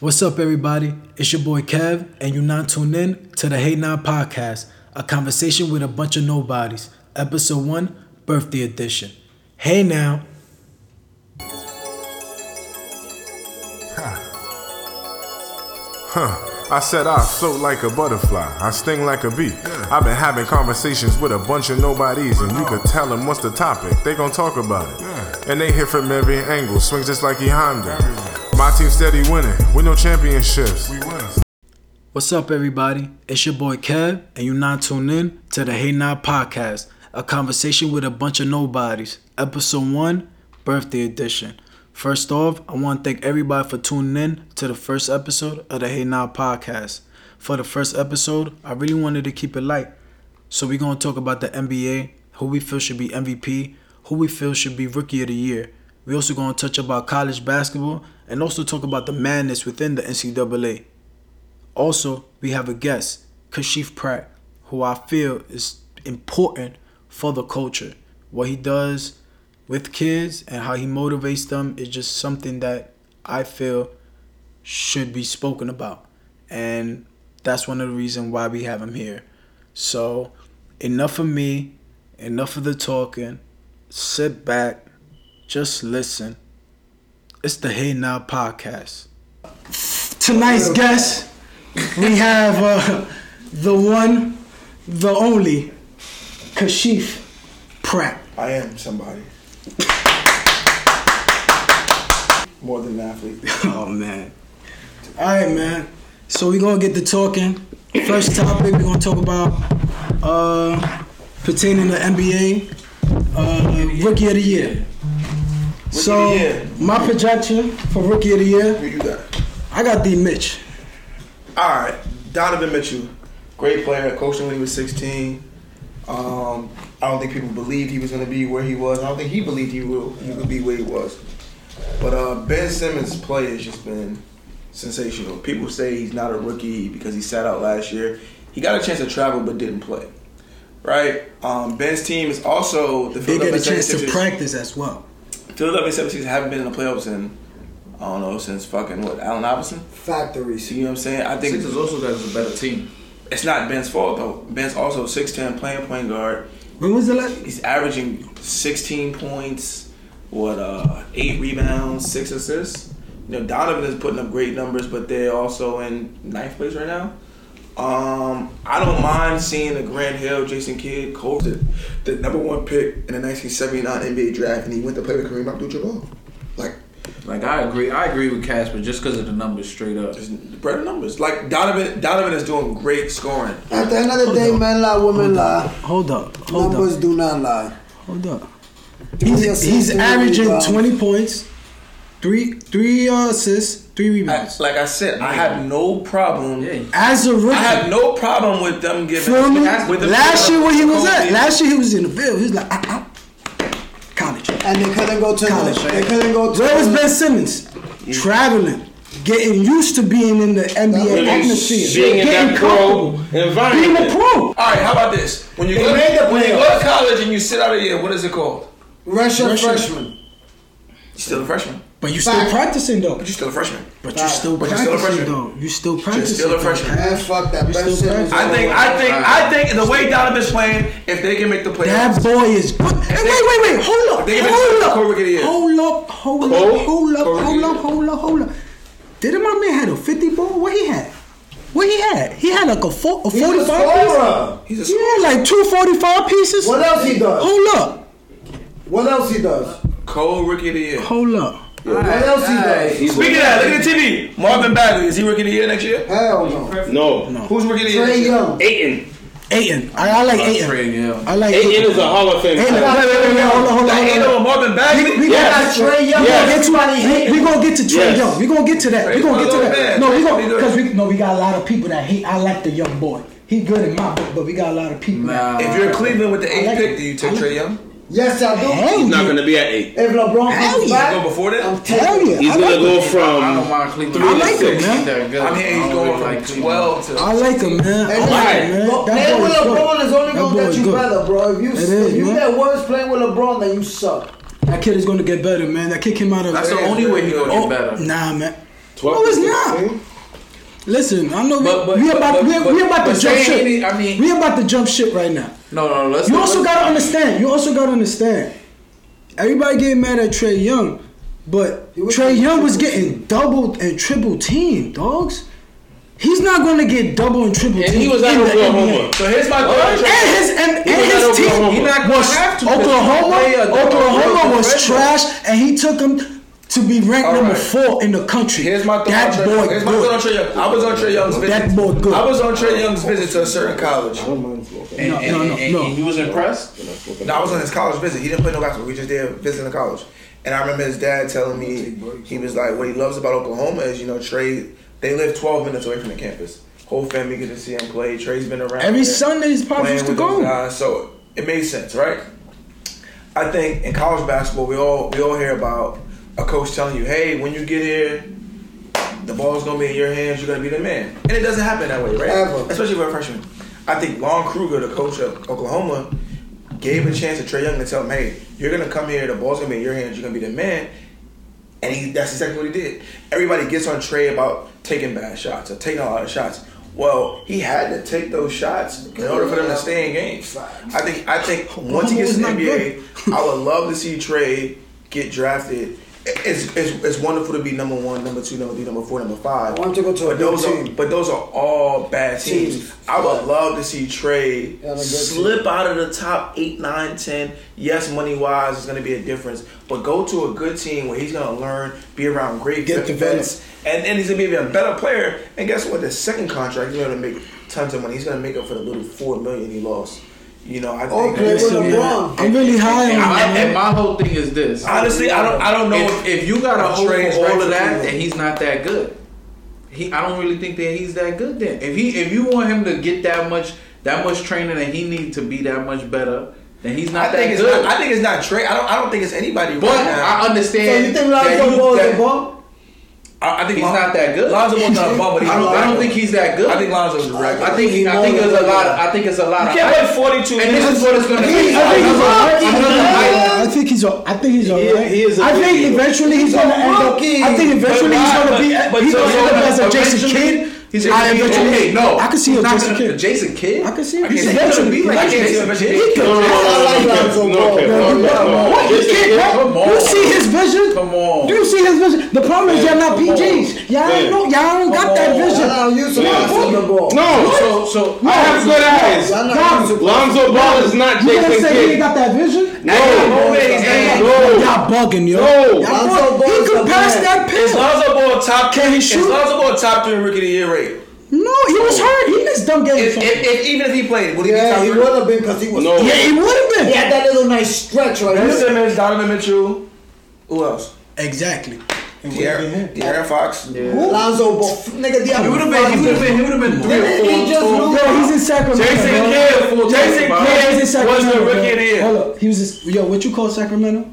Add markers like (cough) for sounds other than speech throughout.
What's up, everybody? It's your boy Kev, and you're not tuned in to the Hey Now podcast, a conversation with a bunch of nobodies. Episode 1, Birthday Edition. Hey now. Huh. Huh. I said I float like a butterfly, I sting like a bee. I've been having conversations with a bunch of nobodies, and you could tell them what's the topic. They gon' talk about it. And they hit from every angle, swings just like E Honda. My team steady winning, with no championships. What's up, everybody? It's your boy Kev, and you're not tuned in to the Hey Now podcast, a conversation with a bunch of nobodies. Episode 1, Birthday Edition. First off, I want to thank everybody for tuning in to the first episode of the Hey Now podcast. For the first episode, I really wanted to keep it light. So we're going to talk about the NBA, who we feel should be MVP, who we feel should be Rookie of the Year. We also going to touch about college basketball and also talk about the madness within the NCAA. Also, we have a guest, Kashif Pratt, who I feel is important for the culture. What he does with kids and how he motivates them is just something that I feel should be spoken about. And that's one of the reasons why we have him here. So, enough of me, enough of the talking. Sit back, just listen. It's the Hey Now podcast. Tonight's guest, we have uh, the one, the only, Kashif Pratt. I am somebody. More than an athlete. (laughs) Oh man. All right, man. So we're gonna get to talking. First topic we're gonna talk about uh, pertaining to NBA uh, Rookie of the Year. So the Year. my projection for Rookie of the Year, Who you got? I got D Mitch. All right, Donovan Mitchell, great player. Coached him when he was 16. Um, I don't think people believed he was going to be where he was. I don't think he believed he would, he would be where he was. But uh, Ben Simmons' play has just been sensational. People say he's not a rookie because he sat out last year. He got a chance to travel but didn't play. Right? Um, Ben's team is also the They get a chance to practice as well. Philadelphia 76ers haven't been in the playoffs in, I don't know, since fucking what, Allen Iverson? Factories. You know what I'm saying? I think Sixers also got us a better team. it's not Ben's fault though. Ben's also 6'10 playing point guard. When was the last? He's averaging 16 points, what, uh, eight rebounds, six assists. You know, Donovan is putting up great numbers, but they're also in ninth place right now. Um, I don't mind seeing the Grant Hill, Jason Kidd, Cole, the, the number one pick in the 1979 NBA draft, and he went to play with Kareem Abdul-Jabbar. Like, Like I agree, I agree with Casper just because of the numbers straight up. just better numbers. Like Donovan, Donovan is doing great scoring. At the end of the day, men lie, women lie. Hold up. Hold Numbers up. do not lie. Hold up. He's, he's averaging 20 points, three three uh, assists, three I, like I said, I have no problem. Yeah, As a rookie. I have no problem with them giving. Feel me? with them Last year giving where he was Kobe. at, last year he was in the field. He was like, ah, ah. college. And they couldn't go to College. the, they couldn't go to Where was Ben Simmons? Traveling, getting used to being in the NBA atmosphere, being in that pro environment. being a pro. All right, how about this? When you They go, made when you go to college and you sit out a year, what is it called? Redshirt Redshirt. freshman. You're still a freshman. But you still practicing though. But you're still a freshman. But you're still But you're still a practicing freshman. though. You still practicing. You still a freshman. Man, fuck that. You Ben still Simmons. I think, I think, I think the way Donovan's playing, if they can make the play. That boy is. Hey, wait, wait, wait. Hold up. They give it Hold up. Cole Rookie of the Year. Hold up. Hold up. Hold up. Cole Rookie Hold up. Hold up. Hold up. Didn't my man had a 50 ball? What he had? What he had? He had like a, four, a He's a 45 piece? scorer. he's a Yeah, like two 45 pieces. What else he does? Hold up. What else he does? Cole Rookie of the Year. Hold up. What else he does? Speaking of that, look at the TV. Marvin Bagley, is he Rookie of the Year next year? Hell no. No. Who's Rookie of the Year? Trae next year? Young. Ayton. Ayton. I, I like Ayton. Trae, yeah. I like Ayton is a Hall of Fame. Ayton. Wait, talent. wait, wait, wait. Hold on, hold on, Like, ain't hold no on. Marvin Bagley. We, we Yes. got Trae Young. We gonna get to Everybody hate we, we gonna get to Trae Yes. Young. We gonna get to that. We're gonna get to that. No, we Trae gonna because we no we got a lot of people that hate. I like the young boy. He good in my book, but we got a lot of people. Nah. If you're in Cleveland with the eighth like pick, it. do you I take like Trae. Young? Yes, I do. Hell He's not going to be at eight. If LeBron Hell comes yeah. back, Go before that? I'm Hell taking yeah. He's I going to go him. I don't from. mind Cleveland. I like him, man. I'm hearing he's going from like 12 to. I like him, man. I And like him, man. playing with good. LeBron is only gonna get you good. better, bro. If you It if is, you get worse playing with LeBron, then you suck. That kid is gonna get better, man. That kid came out of. That's the only way he gonna Oh, get better. Nah, man. 12 No, it's to not. 16? Listen, I know But- but- we about but- we, but- we about to jump saying ship. any- I mean- we about to jump ship right now. No, no, let's. You also let's- gotta understand. You also gotta understand. Everybody getting mad at Trae Young, but Trae Young was getting teamed. double and triple team, dogs. He's not gonna get double and triple team. And he was at in the Oklahoma. NBA. So here's my And his and, and his team Oklahoma. He not was have to, 'cause he Oklahoma. Oklahoma was trash, and he took him to be ranked All number four in the country. Here's my thought. That boy here's my thought on. Trae Young. I was on Trae Young's visit. That boy good. I was on Trae Young's visit to a certain college. I don't mind smoking. And, No, and, no, no, and, no. and you was impressed. No, I was on his college visit. He didn't play no basketball. We just there visiting the college. And I remember his dad telling me he was like, what he loves about Oklahoma is you know Trae. They live 12 minutes away from the campus. Whole family get to see him play. Trae's been around Every there Sunday, his pops used to go. guys. So it made sense, right? I think in college basketball, we all we all hear about a coach telling you, "Hey, when you get here, the ball's gonna be in your hands. You're gonna be the man." And it doesn't happen that way, right? Ever. Especially for a freshman. I think Lon Kruger, the coach of Oklahoma, gave a chance to Trae Young to tell him, "Hey, you're gonna come here. The ball's gonna be in your hands. You're gonna be the man." And he, that's exactly what he did. Everybody gets on Trae about taking bad shots or taking a lot of shots. Well, he had to take those shots in order for them to stay in games. I think. I think once he gets to the NBA, I would love to see Trae get drafted. It's, it's, it's wonderful to be number one, number two, number three, number four, number five. I want to go to a but those good are team. but those are all bad teams. Teams. I would love to see Trae Yeah, a slip out of the top eight, nine, ten. Yes, money wise is going to be a difference, but go to a good team where he's going to learn, be around great Get developed. and then he's going to be a better player. And guess what? The second contract, he's going to make tons of money. He's going to make up for the little four million he lost. You know, I Or think. play with Listen, LeBron. man, I'm really high And on my, him. and my whole thing is this. Honestly, I don't. I don't know if, if you got a if hope Trae is for all right of for that, Cleveland. then he's not that good. He, I don't really think that he's that good. Then, if he, if you want him to get that much, that much training, and he needs to be that much better, then he's I not think that it's good. not. I think it's not Trae. I don't. I don't think it's anybody. but right now. I understand. So you think that Lonzo you- Ball is a bum? I, I think He's Lon- not that good. Lonzo Ball's not a bum, but he's I don't, I don't think he's that good. I think Lonzo's a regular. I think He's I think there's a lot. Of, I think it's a lot You of. can't play 42 And this is what it's going to be. I think he's alright. Another hype. I think he's. al- I think he's He- alright. he is a I think eventually he's gonna end up. I think eventually he's gonna be. But- but He's gonna so end up as a Jason Kidd. He's I gonna be eventually- okay. No, I can see he's not Jason gonna- Kidd. Jason Kidd. I can see. I He's can't eventually be like I can't see Jason eventually. Kidd. He No, no, could. no, I no, like no, Lonzo no, Ball. okay, No, no, no, no, no. no. You Jason can't, Kidd, bro. Come on. You see his vision. Come on. You see his vision. The problem is y'all not Come on. PGs. Y'all ain't know. Y'all don't got that Come on. vision. Y'all not used to passing the ball. No, So so I have good eyes. Y'all not Nah. used to Lonzo Ball is not You gonna Jason say he ain't Kidd. got that vision? No, No, he's not. no, Y'all bugging, yo. No. Y'all Lonzo bugging. He Ball's could pass man. that Is pill. Lonzo Ball top? Can he Is shoot? Lonzo Ball top three rookie of the year rate? No, he was hurt. He missed dumb games. If, if, if even if he played, would he be Yeah, top he would have been because he was. No. yeah, he would have been. He had that little nice stretch right Ben here. Simmons, Donovan Mitchell. Who else? Exactly. De'Aaron, De'Aaron Fox. Lonzo Ball, nigga, the he would have been. He would have been. He would have been three or four. he just four- Yo, he's in Sacramento. Jason bro. Kidd. Jason time, Yeah, he's in Kidd was Sacramento. the rookie of the year. Hold up, he was. Just, yo, what you call Sacramento?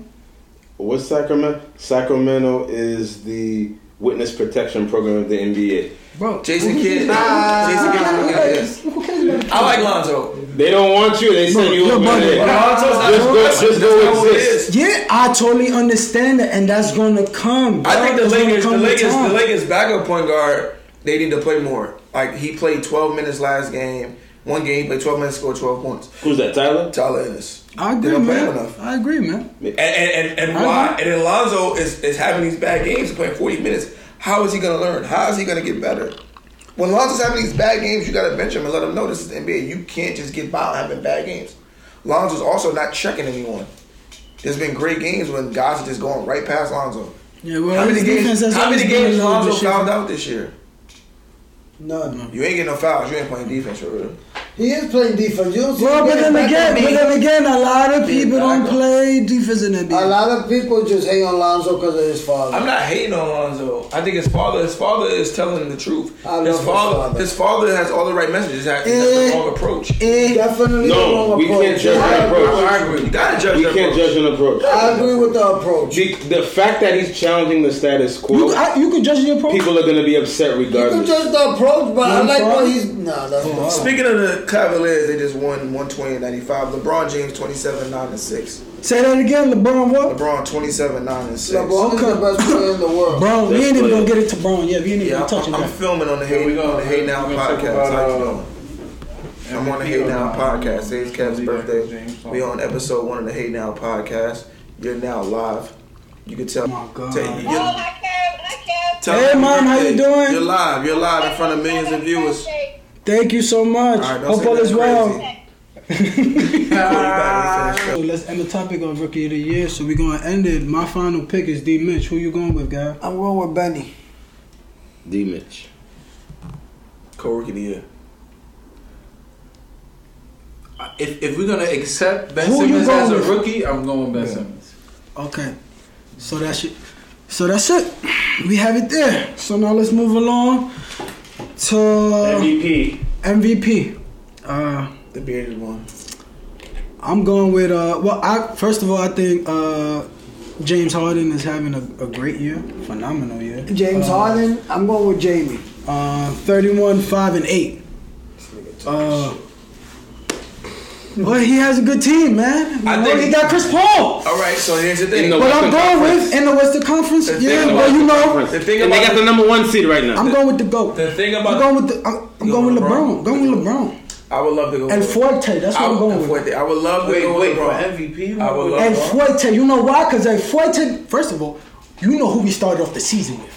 What's Sacramento? Sacramento is the witness protection program of the NBA. Bro, Jason who Kidd. cares? Jason Kidd. Who Yeah. cares? Who cares I like Lonzo. They don't want you. They send you You're over there. Lonzo's not Just go- that's- just that's go not what it exist. Yeah, I totally understand that, and that's gonna come. I think the That's gonna Lakers, the come with Lakers, time. the Lakers backup point guard, they need to play more. Like he played 12 minutes last game. One game, he played 12 minutes, scored 12 points. Who's that, Tyler? Tyler Ennis. I agree, don't play him man. enough. I agree, man. And and, and, and why? agree. And then Lonzo is, is having these bad games, playing 40 minutes. How is he going to learn? How is he going to get better? When Lonzo's having these bad games, you got to bench him and let him know this is the NBA. You can't just get by having bad games. Lonzo's also not checking anyone. There's been great games when guys are just going right past Lonzo. Yeah, well, How many games? How many games Lonzo fouled out this year? None. You ain't getting no fouls. You ain't playing defense for real. He is playing defense. You don't see Well, but then again, but then again, a lot of people don't play defense in the A lot of people just hate on Lonzo because of his father. I'm not hating on Lonzo. I think his father, his father is telling the truth. I love his his father, father. his father has all the right messages. He has, Eh. the wrong approach. Eh, Definitely No, the wrong we approach. can't judge that approach. I agree. You gotta judge We can't approach. judge an approach. I agree with the approach. The, the fact that he's challenging the status you, quo, I, you can judge your approach. people are going to be upset regardless. You can judge the approach, but I like what he's. Nah, that's not. Speaking of the Cavaliers, they just won 120 95. LeBron James 27, 9 and 6. Say that again, LeBron. What? LeBron 27, 9 and 6. LeBron is the best player in the world. Bro, we ain't even gonna get it to Bron yet. We ain't even Yeah, gonna touch I'm, it I'm filming on the Hey, we go. on the hey Now We're gonna talk podcast. about, How you uh, doing? I'm on the Hey Now podcast. Today's Kev's birthday. We on episode one of the Hey Now podcast. You're now live. You can tell. Oh my God. tell- Oh, you're- hi, Kev. Hi, Kev. tell Hey, Mom, how you doing? You're live. You're live in front of millions of viewers. Thank you so much. All right, Hope all is well. crazy. Call you back when you finish. So let's end the topic of rookie of the year. So we're gonna end it. My final pick is D Mitch. Who you going with, guy? I'm going with Benny. D Mitch. Co-rookie of the year. If, if we're gonna accept Ben Who Simmons as a with? rookie, I'm going Ben Simmons. Okay. So that's it. So that's it. We have it there. So now let's move along to MVP. MVP. Uh, The bearded one. I'm going with uh. Well, I first of all, I think uh, James Harden is having a, a great year, phenomenal year. James Uh, Harden. I'm going with Jamie. Uh, 31, 5, and 8. Uh, well, he has a good team, man. I Well, think- he got Chris Paul. All right, so here's the thing. In the But I'm going Conference. with in the Western Conference. The Yeah, about well, you know, Conference. The thing and they got the- the number one seed right now. I'm going with the GOAT. The thing about I'm going with the. I'm, I'm going with LeBron. LeBron? Going with LeBron. I would love to go. And with- Fuerte. That's what I'm going with. Fuerte. I would love to Wait, go wait, with LeBron. MVP? I would love And LeBron. Fuerte, you know why? Because like Fuerte, first of all, you know who we started off the season with.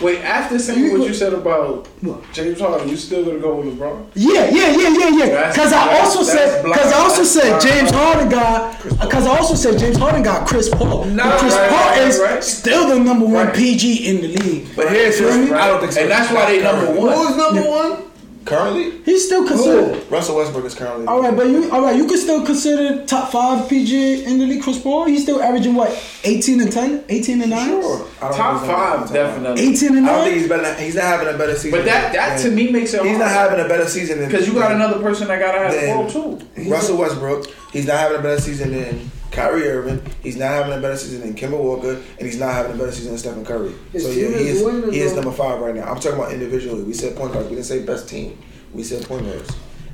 Wait, after saying You- what you said about What? James Harden, you still gonna go with LeBron? Yeah, yeah, yeah, yeah, yeah. Because I that's- also said, because I also said. James Harden got, because I also said James Harden got Chris Paul. Nah, But Chris right, Paul right, is right. still the number one Right. PG in the league. But here's his, I don't think so. And that's why they number one. Who's number one? Currently? He's still considered. Russell Westbrook is currently. All right, but you, all right, you could still consider top five PG in the league. Chris Paul, he's still averaging what, eighteen and 10, 18 and nine, Sure. Top five, definitely. eighteen and nine. I don't think nine. he's better. He's not having a better season. But that that to me makes it He's not having a better season than because you got another person that gotta have the than ball too. Russell Westbrook. He's not having a better season than Kyrie Irving. He's not having a better season than Kemba Walker, and he's not having a better season than Stephen Curry. His so yeah, he is is he is number five right now. I'm talking about individually. We said point guards. We didn't say best team. We said point guards.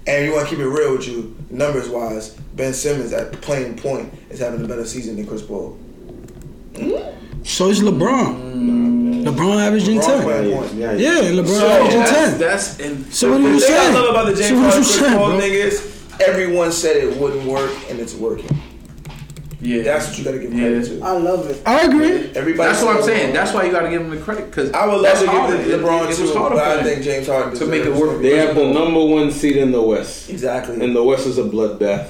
And you want to keep it real with you, numbers wise, Ben Simmons at playing point is having a better season than Chris Paul. So is LeBron. Mm. LeBron averaging LeBron's ten. playing point. Yeah, Yeah, LeBron So, averaging That's, ten. that's in, So what do you thing say? I love about the James So what Harden you Chris saying, Paul bro? thing is everyone said it wouldn't work and it's working. Yeah. That's what you got to give Yeah. credit to. I love it. I agree. Everybody. That's what I'm saying. That's why you gotta give him the credit because I would love to give the LeBron it, it too, but I think James Harden to make it work. They have the number one seed in the West. Exactly. And the West is a bloodbath.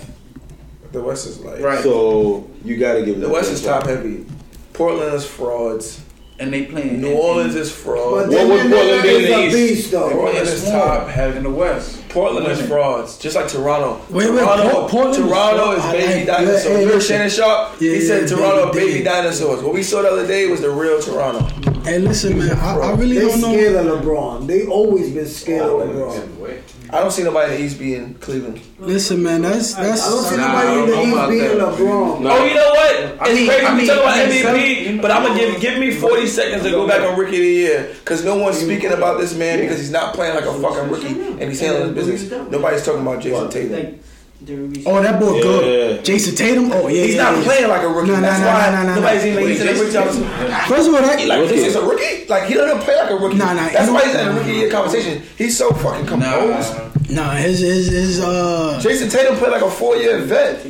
the West is like Right. So you got to give The West is top heavy. Portland is frauds. And they playing New in- Orleans in- is But frauds. then would Portland be in the East? beast though. Portland is top heavy. in the West. Portland is frauds, just like Toronto. Wait, wait, Toronto, Port- Portland Toronto is baby like- dinosaurs. yeah, hey, Remember listen. Shannon Sharpe? Yeah, he said yeah, Toronto baby, baby baby. dinosaurs. What we saw the other day was the real Toronto. Hey, listen, man, I, I really They don't know. They scared of LeBron. They always been scared of LeBron. I don't see nobody in the East being Cleveland. Listen, man, that's that's. I don't that's. see Nah, nobody in don't the East about beating that. LeBron. Nah. Oh, you know what? It's I mean- crazy I we mean- talk about I mean, MVP, some- but I'm gonna give give me 40 seconds to go back on Rookie of the Year because no one's speaking about this man because he's not playing like a fucking rookie and he's handling his business. Nobody's talking about Jayson Tatum. Oh, that boy Yeah. good. Jayson Tatum. Oh yeah, He's yeah, not yeah. playing like a rookie. Nah, nah, That's nah, why nah, nah, nah, nobody's nah. even he's in the. First of all, that He like this is a rookie. Like he doesn't play like a rookie. Nah, nah, That's why he's in the rookie year conversation. He's so fucking composed. nah, his his his uh. Jayson Tatum played like a four year vet.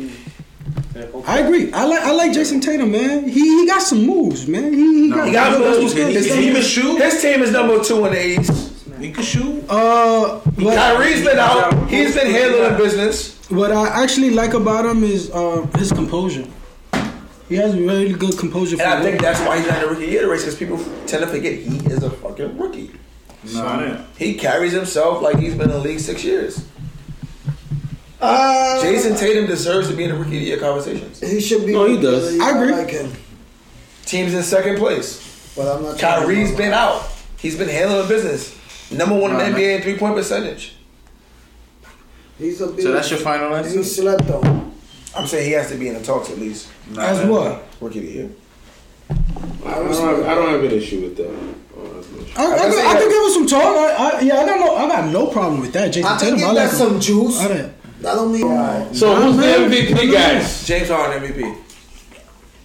I agree. I like I like Jayson Tatum, man. He he got some moves, man. He, he got He got good moves. skills. His He team can is shoot. His team is number two in the East. He can shoot. Uh, what, Kyrie's been out. He's been handling business. What I actually like about him is uh his composure. He has really good composure. And I think that's why he's not in the rookie of the race because people tend to forget he is a fucking rookie. Nah. He carries himself like he's been in the league six years. Uh, Jayson Tatum deserves to be in the rookie of the year conversations. he should be. No, he does. I agree. like him, Team's in second place. but I'm not. Kyrie's been out. He's been handling business. Number one in the NBA in three point percentage. He's a. So that's your final He answer. slept though. I'm saying he has to be in the talks at least. as what? Rookie of the I don't, have, I don't have an issue with that. I don't have an issue. I, I, I could, I could give him some talk. I, I, yeah, I got no, I got no problem with that. Jason I Tatum, think I like got some juice. I don't- That don't mean. So who's the. MVP, guys? James Harden MVP.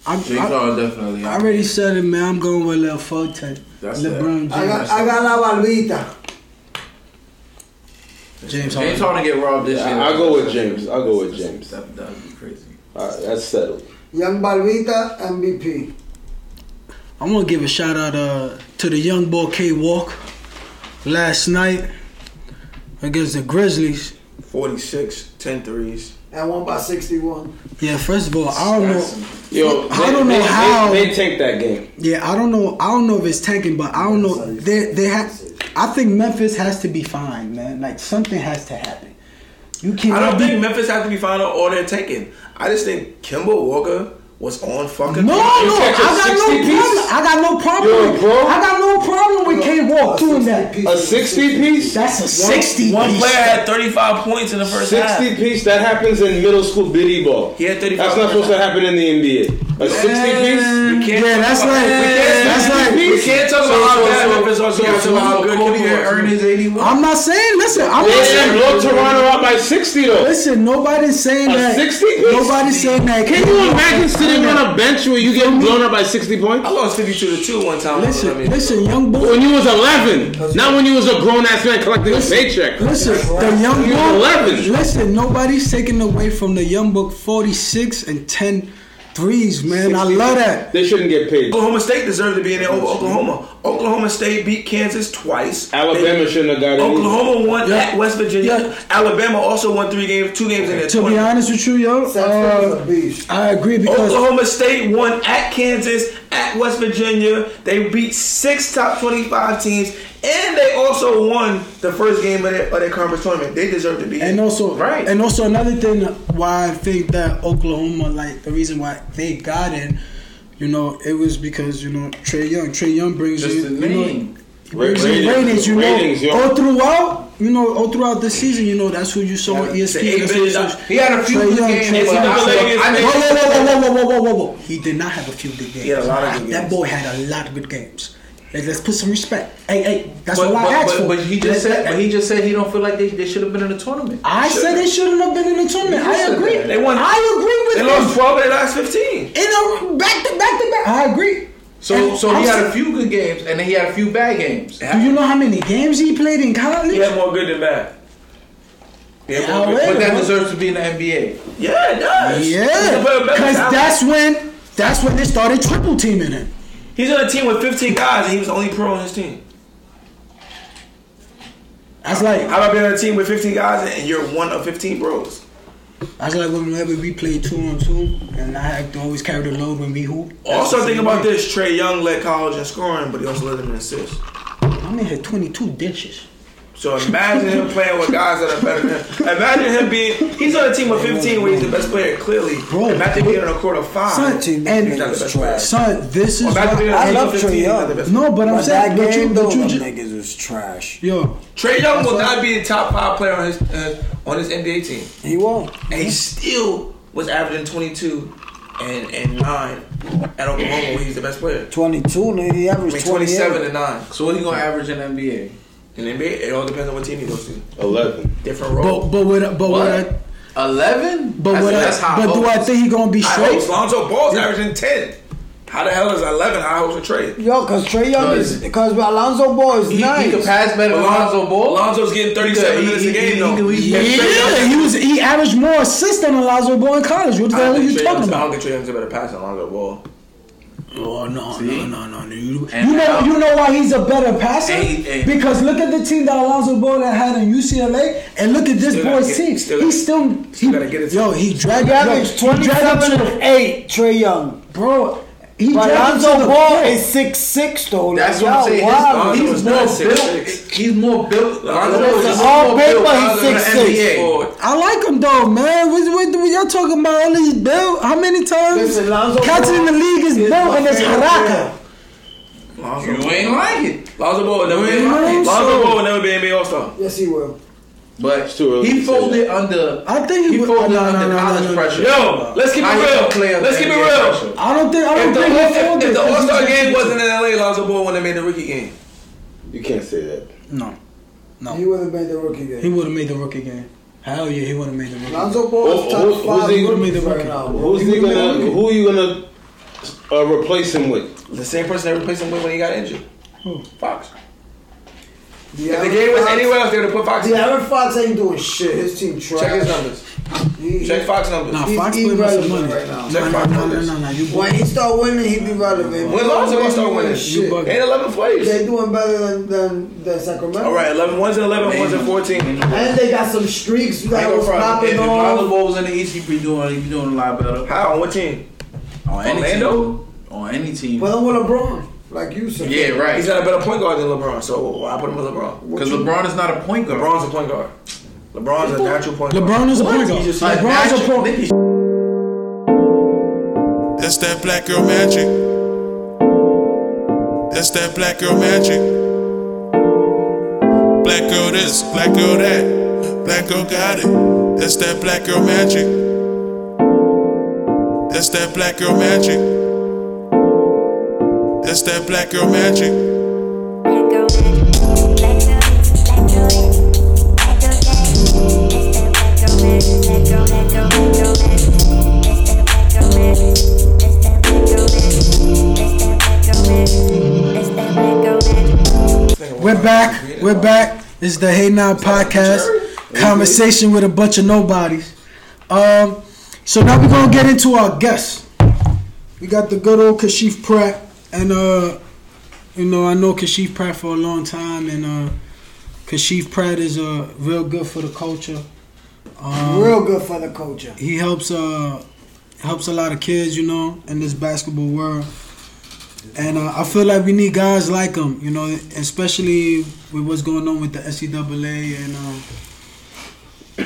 I, James I, Harden definitely. I already said it, man. I'm going with Lil Forte. That's LeBron James. I got, I got la barbita. James James Harden. Harden get robbed this year. I'll go with James. I'll go with James. That that would be crazy. All right, that's settled. Young Barbita MVP. I want to give a shout out uh, to the young boy K Walk last night against the Grizzlies. 46, 10 threes. And one by 61. Yeah, first of all, I don't know. Yo, I they- don't know they, how- they, they tanked that game. Yeah, I don't know. I don't know if it's tanking, but I don't know. They they have. I think Memphis has to be fine, man. Like something has to happen. You can't. I don't be, think Memphis has to be final or they're tanking. I just think Kemba Walker was on fucking. No, no, catch a I got no 60 piece? problem. I got no problem. Yo, with, bro. I got no problem with K Walk doing that. A 60 piece? That's a sixty. One piece. player had 35 points in the first 60 half. piece, that happens in middle school biddy ball. He had 35 That's not supposed to happen in the NBA. A 60 piece? We can't Yeah, that's about- like- we can't- that's like- we can't talk So, about how so, bad so, Memphis was. so, We gotta so, talk about how good Kobe Kemba had earned his 81. I'm not saying. Listen, I'm not didn't saying. blow Toronto out by 60 though. Listen, nobody's saying A that. 60 piece? Nobody's saying that. Can you imagine sitting on a bench where you get blown up by 60 points? I lost 52 to 2 one time. Listen, I mean, listen, young boy. When you was 11, not when you was a grown ass man collecting a paycheck. Listen, the young You're boy. 11. Listen, nobody's taking away from the young book 46 and 10 threes, man. I love that. They shouldn't get paid. Oklahoma State deserves to be in there over Oklahoma. Oklahoma State beat Kansas twice. Alabama They- shouldn't have got it. Oklahoma won Yeah. at West Virginia. Yeah. Alabama also won three games, two games in their To be honest with you, yo, uh. I agree because Oklahoma State won at Kansas, at West Virginia. They beat six top 25 teams, and they also won the first game of their, of their conference tournament. They deserve to be. in. And also, Right. And also another thing why I think that Oklahoma, like the reason why they got in, you know, it was because you know Trae Young. Trae Young brings Just in, the you know, ratings, ratings you ratings, know, yo. all throughout, you know, all throughout the season, you know, that's who you saw yeah, on ESPN. He had a few good games. Whoa, whoa, whoa, whoa, whoa, whoa, whoa, whoa! He did not have a few good games. He had a lot of good games. That boy had a lot of good games. Like, let's put some respect. Hey, hey, that's but, what but, I asked but, for. But he just let's, said, but he just said he don't feel like they, they should have been in the tournament. I should've. said they shouldn't have been in the tournament. You I agree. They won. I agree with. They him. lost twelve of the last fifteen. In a back to back to back. I agree. So, And so he had a few good games, and then he had a few bad games. Do you know how many games he played in college? He had more good than bad. He Yeah, good- wait. But that bro. deserves to be in the NBA. Yeah, it does. Yeah, a better- better because that's when that's when they started triple teaming him. He's on a team with 15 guys, and he was the only pro on his team. That's like How about being on a team with 15 guys and you're one of 15 pros? That's like whenever we played two on two, and I had to always carry the load when we hoop. Oh, also, the think about way. this: Trae Young led college in scoring, but he also led them in assists. I mean, had twenty two dishes. So imagine him playing with guys that are better than him. Imagine him being he's on a team of 15 where he's the best player, clearly. Bro, imagine being on a court of five. Son, team and he's not the best player. son, this is Or imagine being on a I love of 15, Trae he's not Young. no, but I'm But saying, that but you, game, but though, you them just, niggas is trash. yo, Trae Young will not be the top five player on his uh, on his NBA team, He won't. and he still was averaging 22 and and nine at Oklahoma, where he's the best player. 22, nigga. He I averaged mean, 27 and nine. So what he gonna average in NBA? In the NBA, it all depends on what team he goes to. 11. Different role. but but what, but what, I, Eleven? but that's, what, that's I, high but do I think he gonna be High straight? hopes. Lonzo Ball's averaging 10. How the hell is 11 high hopes for Trae? Yo, cause Trae Young No, is it's- because Alonzo Ball is He, nice. he could pass better than Lonzo Ball. Lonzo's getting 37 He- minutes he- a game, he- though. he- he- And Yeah, he was he averaged more assists than Alonzo Ball in college. What the hell are you talking Young's- I don't about? think Trae Young's a better passer than Lonzo Ball. Oh no, no, no, no, no! You, And you know, now- you know why he's a better passer? And- and- because look at the team that Alonzo Ball had in UCLA, and look at this Still gotta boy's get- team. still he's still, still he, gotta get it. yo, he dragged, He yo, averaged he dragged him 27 to and 8, Trae Young. bro. He But dragged him to Alonzo the Ball floor. is 6'6 though. That's like, what I'm y'all saying. wild. Lonzo He's was more not built. 6'6". He's more built. Lonzo Lonzo is was all more built, built but he's than the 6'6". NBA. Forward. I like him though, man. What, what, what y'all talking about? All these built? How many times Listen, Lonzo cats in the league is is built my and it's favorite haraka? You ain't like it. Lonzo Ball never be You know, Lonzo Ball will never be NBA All Star. Yes, he will. But It's too he folded that. under. I think he he folded no, no, under no, no, college no, no. pressure. Yo, let's keep it you gonna play real. under Let's keep it real. pressure? I don't think. I don't If the, think he if, folded if the All Star game wasn't in LA, Lonzo Ball wouldn't have made the rookie game. You can't say that. No, no. He would have made the rookie game. He would have made the rookie game. Hell yeah, he would have made the rookie. Lonzo Ball Who- is top who- who's five he- rookies who- right now. bro. Who's he would've made the gonna? Who are you gonna uh, replace him with? The same person that replaced him with when he got injured. Who? Fox. De'Aaron If the game was Fox- anywhere else, they would have put Fox. in. De'Aaron Fox ain't doing shit. His team trash. Check his numbers. He- Check Fox numbers. Nah, Fox putting up some money. right now. No, no, no, no, no, no, When he start winning, he be relevant. When Lonzo gonna start winning? Shit. You bugging. Ain't 11 plays. They doing better than than, than Sacramento. All right, 11. One's in 11, one's in 14. And they got some streaks Ain't that no was problem. popping If Lonzo off. Ball was in the East, he'd be doing he'd be doing a lot better. How? On what team? On any Orlando? team. On any team. But I'm with LeBron, like you said. Yeah, right. He's not a better point guard than LeBron, so I put him with LeBron. Because LeBron is not a point guard. LeBron's a point guard. LeBron's a natural point guard. LeBron is a point guard. He just- LeBron's a natural- point. That's that black girl magic. That's that black girl magic. Black girl this, black girl that. Black girl got it. That's that black girl magic. That's that black girl magic. That's that black girl magic. We're back. We're back. This is the Hey Now podcast. Conversation with a bunch of nobodies. Um, so now we're gonna get into our guests. We got the good old Kashif Pratt, and uh, you know I know Kashif Pratt for a long time, and uh, Kashif Pratt is uh real good for the culture. Um, Real good for the culture. he helps uh helps a lot of kids, you know, in this basketball world. And uh, I feel like we need guys like him, you know, especially with what's going on with the NCAA and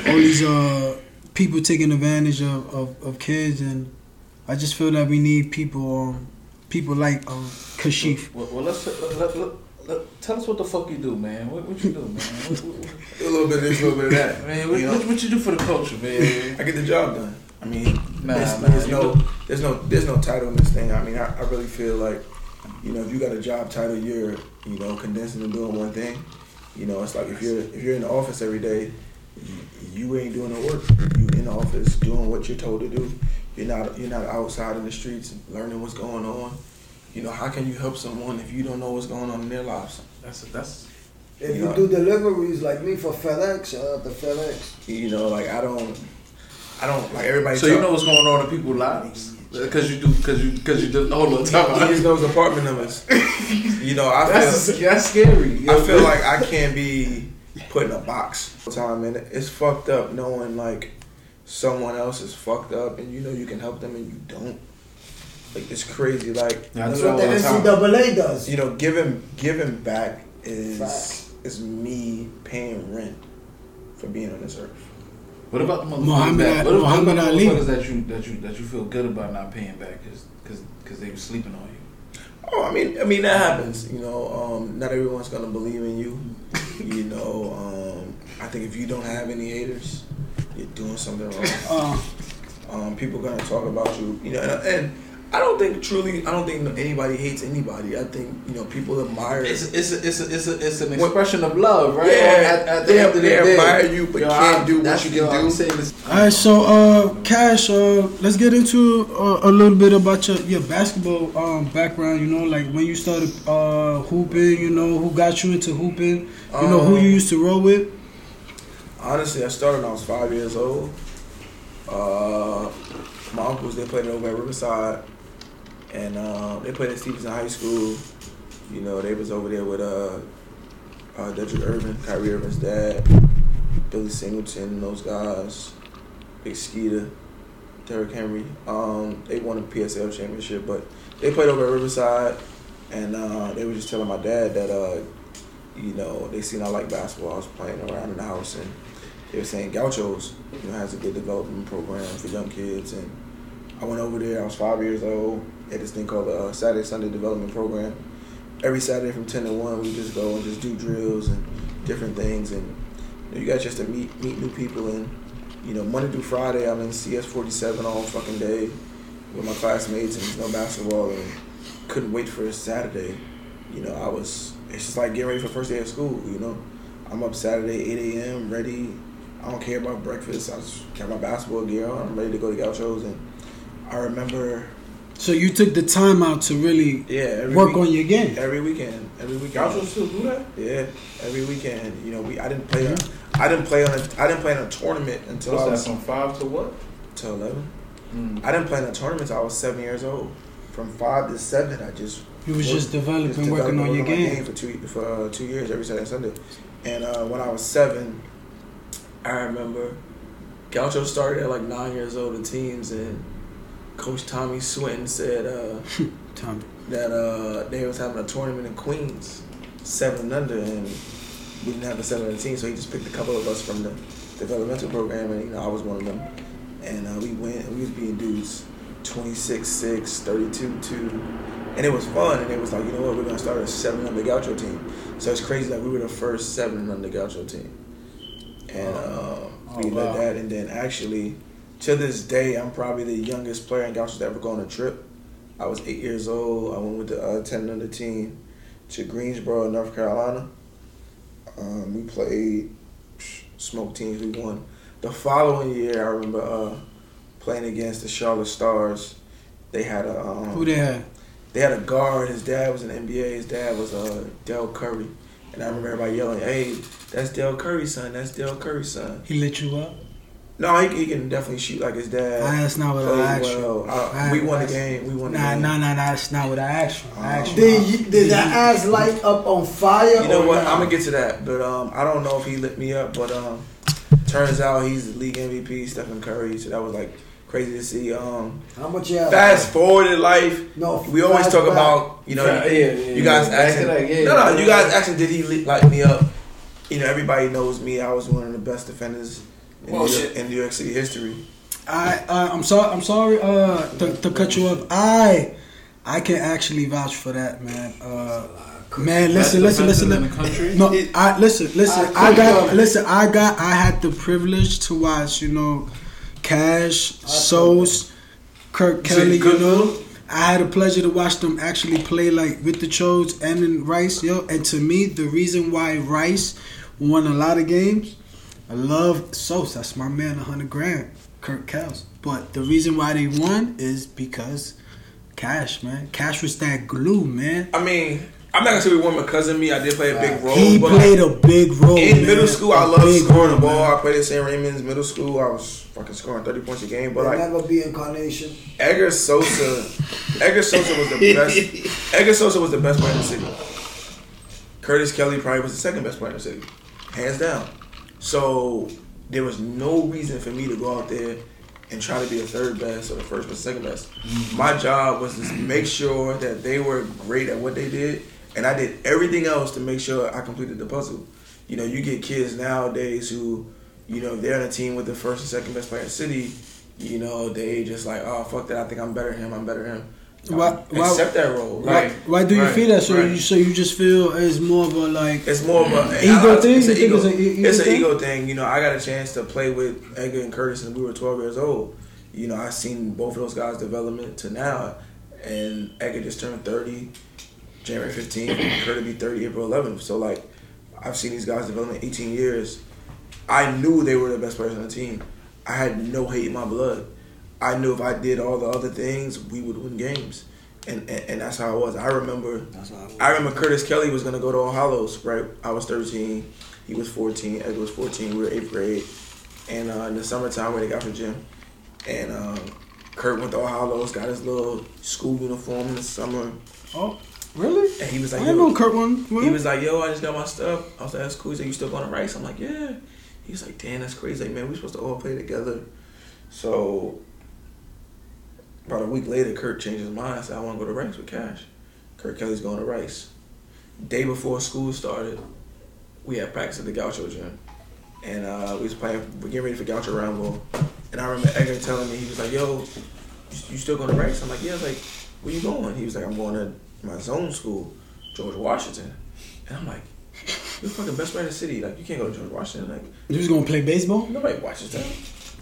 uh, all these uh, people taking advantage of, of, of kids. And I just feel that we need people, um, people like um, Kashif. Well, well let's let, let, let, let- tell us what the fuck you do, man. What, what you do, man? What, what, what- (laughs) A little bit of this, a little bit of that. man, what, You know? what, what you do for the culture, man? I get the job done. I mean, Nah, there's, nah, there's no, do- there's no, there's no title in this thing. I mean, I, I really feel like, you know, if you got a job title, you're, you know, condensing and doing one thing. You know, it's like if you're, if you're in the office every day, you, you ain't doing the work. You in the office doing what you're told to do. You're not, you're not outside in the streets learning what's going on. You know, how can you help someone if you don't know what's going on in their lives? That's that's If Yeah. you do deliveries like me for FedEx, shout out to FedEx. You know, like I don't, I don't like everybody. so you know what's going on in people's lives because you do because you because you do. Hold on, talk He about just knows apartment numbers. you know, I feel. That's that's scary. I feel like I can't be put in a box all the time, and it's fucked up knowing like someone else is fucked up, and you know you can help them, and you don't. Like it's crazy. Like Yeah, That's what that the all the time. NCAA does. you know, giving giving back is Fact. is me paying rent for being on this earth. What about the motherfuckers Muhammad that, Ali- what, what Muhammad about the Ali. motherfuckers that you that you that you feel good about not paying back because because they were sleeping on you? Oh, I mean, I mean that happens. You know, um, not everyone's gonna believe in you. (laughs) You know, um, I think if you don't have any haters, you're doing something wrong. Uh, Um, people gonna talk about you. You know, and, and I don't think truly, I don't think anybody hates anybody. I think you know people admire. It's it's a, it's a, it's a, it's an What- expression of love, right? Yeah, At, at they- the end of the they day. admire you, but can't I- do what you can yo, do. saying this- all right, so uh, Cash, uh, let's get into uh, a little bit about your, your basketball um, background. You know, like when you started uh, hooping. You know, who got you into hooping? You know, who Um, you used to roll with. Honestly, I started when I was five years old. Uh, my uncles they played over at Riverside, and uh, they played at Stevenson High School. You know, they was over there with uh, uh, Dedrick Irvin, Kyrie Irving's dad, Billy Singleton, those guys, Big Skeeter, Derrick Henry. Um, they won a PSL championship, but they played over at Riverside, and uh, they were just telling my dad that uh, you know they seen I like basketball. I was playing around in the house, and they were saying Gauchos, you know, has a good development program for young kids, and I went over there. I was five years old. They had this thing called the uh, Saturday Sunday Development Program. Every Saturday from ten to one, we just go and just do drills and different things, and you, know, you got just to meet meet new people. And you know, Monday through Friday, I'm in CS 47 all fucking day with my classmates, and no basketball, and couldn't wait for a Saturday. you know, I was. It's just like getting ready for first day of school. You know, I'm up Saturday 8 a.m. ready. I don't care about breakfast. I just got my basketball gear on. I'm ready to go to Gauchos, and I remember, So you took the time out to really yeah, every work week- on your game. every weekend. Every weekend. Gauchos still do that? Yeah, every weekend. You know, we I didn't play. I didn't play on. A, I didn't play in a tournament until I What's that from five to what? to eleven. Mm. I didn't play in a tournament until I was seven years old. From five to seven, I just You was just developing, just working on developing, your working game. for two for uh, two years every Saturday and Sunday. And uh, when I was seven, I remember Gaucho started at like nine years old. in teams and Coach Tommy Swinton said uh, (laughs) Tommy. that uh, they was having a tournament in Queens, seven and under, and we didn't have a seven under team, so he just picked a couple of us from the developmental program, and you know I was one of them. And uh, we went, and we was being dudes 26 6, 32 2. And it was fun, and it was like, you know what, we're going to start a seven under Gaucho team. So it's crazy that we were the first seven under Gaucho team. And uh, we Oh, did wow. that, and then actually, to this day, I'm probably the youngest player in Gaucho to ever go on a trip. I was eight years old. I went with the uh, 10 under team to Greensboro, North Carolina. Um, we played smoke teams. We won. The following year, I remember uh, playing against the Charlotte Stars. They had a um, Who they had? they had a guard. His dad was in the NBA. His dad was uh, Del Curry. And I remember everybody yelling, "Hey, that's Del Curry's son. That's Del Curry's son." He lit you up. No, he, he can definitely shoot like his dad. Ah, that's not what I Played asked you. well. Uh, I- we won the game. We won the Nah, game. nah, nah, nah. That's not what I asked you. I asked you. Did, you, did that ass light up on fire? You know what? not? I'm gonna get to that, but um, I don't know if he lit me up. But um, turns out he's the league MVP, Stephen Curry. So that was like crazy to see. Um, How much you have? fast forward in life, No, we always talk back. about you know Yeah, yeah, you guys Back asking to that, yeah, no no yeah. you guys asking did he lit, light me up? You know everybody knows me. I was one of the best defenders in, New York, in New York City history. I, uh, I'm sorry. I'm sorry uh, to, to cut you off. I, I can actually vouch for that, man. Uh, man, listen, listen, listen. listen. No, I listen, listen. I I got, listen. I got, I had the privilege to watch, you know, Cash, Sos, Kirk Kelly. You know, I had a pleasure to watch them actually play like with the Chodes and in Rice, yo. And to me, the reason why Rice won a lot of games, I love Sos. That's my man, hundred grand. Kirk Cows. But the reason why they won is because Cash, man. Cash was that glue, man. I mean, I'm not gonna say we won because of me. I did play a big role. He but played a big role in man. middle school, I loved scoring the ball. man. I played at St. Raymond's middle school. I was fucking scoring 30 points a game. But There'll like never be incarnation. Edgar Sosa, Edgar Sosa was the best. (laughs) Edgar Sosa was the best player in the city. Curtis Kelly probably was the second best player in the city, hands down. So there was no reason for me to go out there and try to be the third best or the first or second best. Mm-hmm. My job was to make sure that they were great at what they did, and I did everything else to make sure I completed the puzzle. You know, you get kids nowadays who, you know, if they're on a team with the first and second best player in the city, you know, they just like, oh fuck that, I think I'm better than him, I'm better than him. Why- why- Accept that role. Why, Like, why do you right, feel that? So right. you so you just feel it's more of a like It's more of a Ego thing? It's an ego. it's ego It's an thing? ego thing. You know, I got a chance to play with Edgar and Curtis, and we were 12 years old. You know, I seen both of those guys' development to now, and Edgar just turned 30, January 15th. and Curtis be 30, April 11th. So like, I've seen these guys develop in 18 years. I knew they were the best players on the team. I had no hate in my blood. I knew if I did all the other things, we would win games. And, and, and that's how it was. I remember I remember Curtis Kelly was gonna go to All Hallows, right? I was 13, he was 14, Edgar was 14, we were eighth grade. And uh, in the summertime when they got from gym. And um, Kurt went to All Hallows, got his little school uniform in the summer. oh really? And he was I like, didn't know Kurt won. he was like, yo, I just got my stuff. I was like, that's cool. He's like, you still going to Rice? I'm like, yeah. He was like, damn, that's crazy. Like, man, we supposed to all play together. So about a week later, Kurt changed his mind. I said, I want to go to Rice with Cash. Kurt Kelly's going to Rice. Day before school started, we had practice at the Gaucho gym. And uh, we was playing, we're getting ready for Gaucho Rambo. And I remember Edgar telling me, he was like, yo, you- still going to Rice? I'm like, yeah. I was like, where you going? He was like, I'm going to my zone school, George Washington. And I'm like, you're the fucking best player in the city. Like, you can't go to George Washington. Like, You was gonna play baseball? Nobody watches that.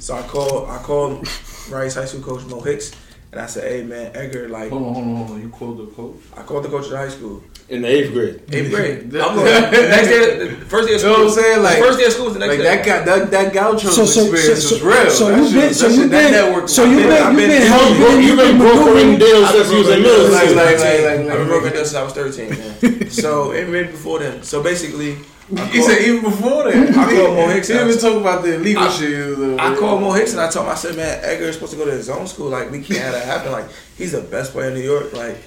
So I called I called Rice High School coach Mo Hicks, and I said, "Hey man, Edgar, like Hold on, hold on, hold on. You called the coach? I called the coach at high school, In the eighth grade. eighth grade. (laughs) Yeah. I'm going, (laughs) next day, first day of school. You know what I'm saying? Like- first day of school was the next Like day. that guy, that that Gaucho So so so experience so, is real. so That you've shit- been so you've been so you've been- been you've been- been helping you've You've been been brokering deals I've since you was in middle like, school. like, like, like, I've been like, broken deals since I was 13, man. (laughs) so it made before then. So basically, I He said even before that. I called Mo Hicks. He even talk about the illegal I- shit. I called Mo Hicks and I told him, I said, man, Edgar is supposed to go to his own school. Like, we can't have that happen. Like, he's the best player in New York. Like,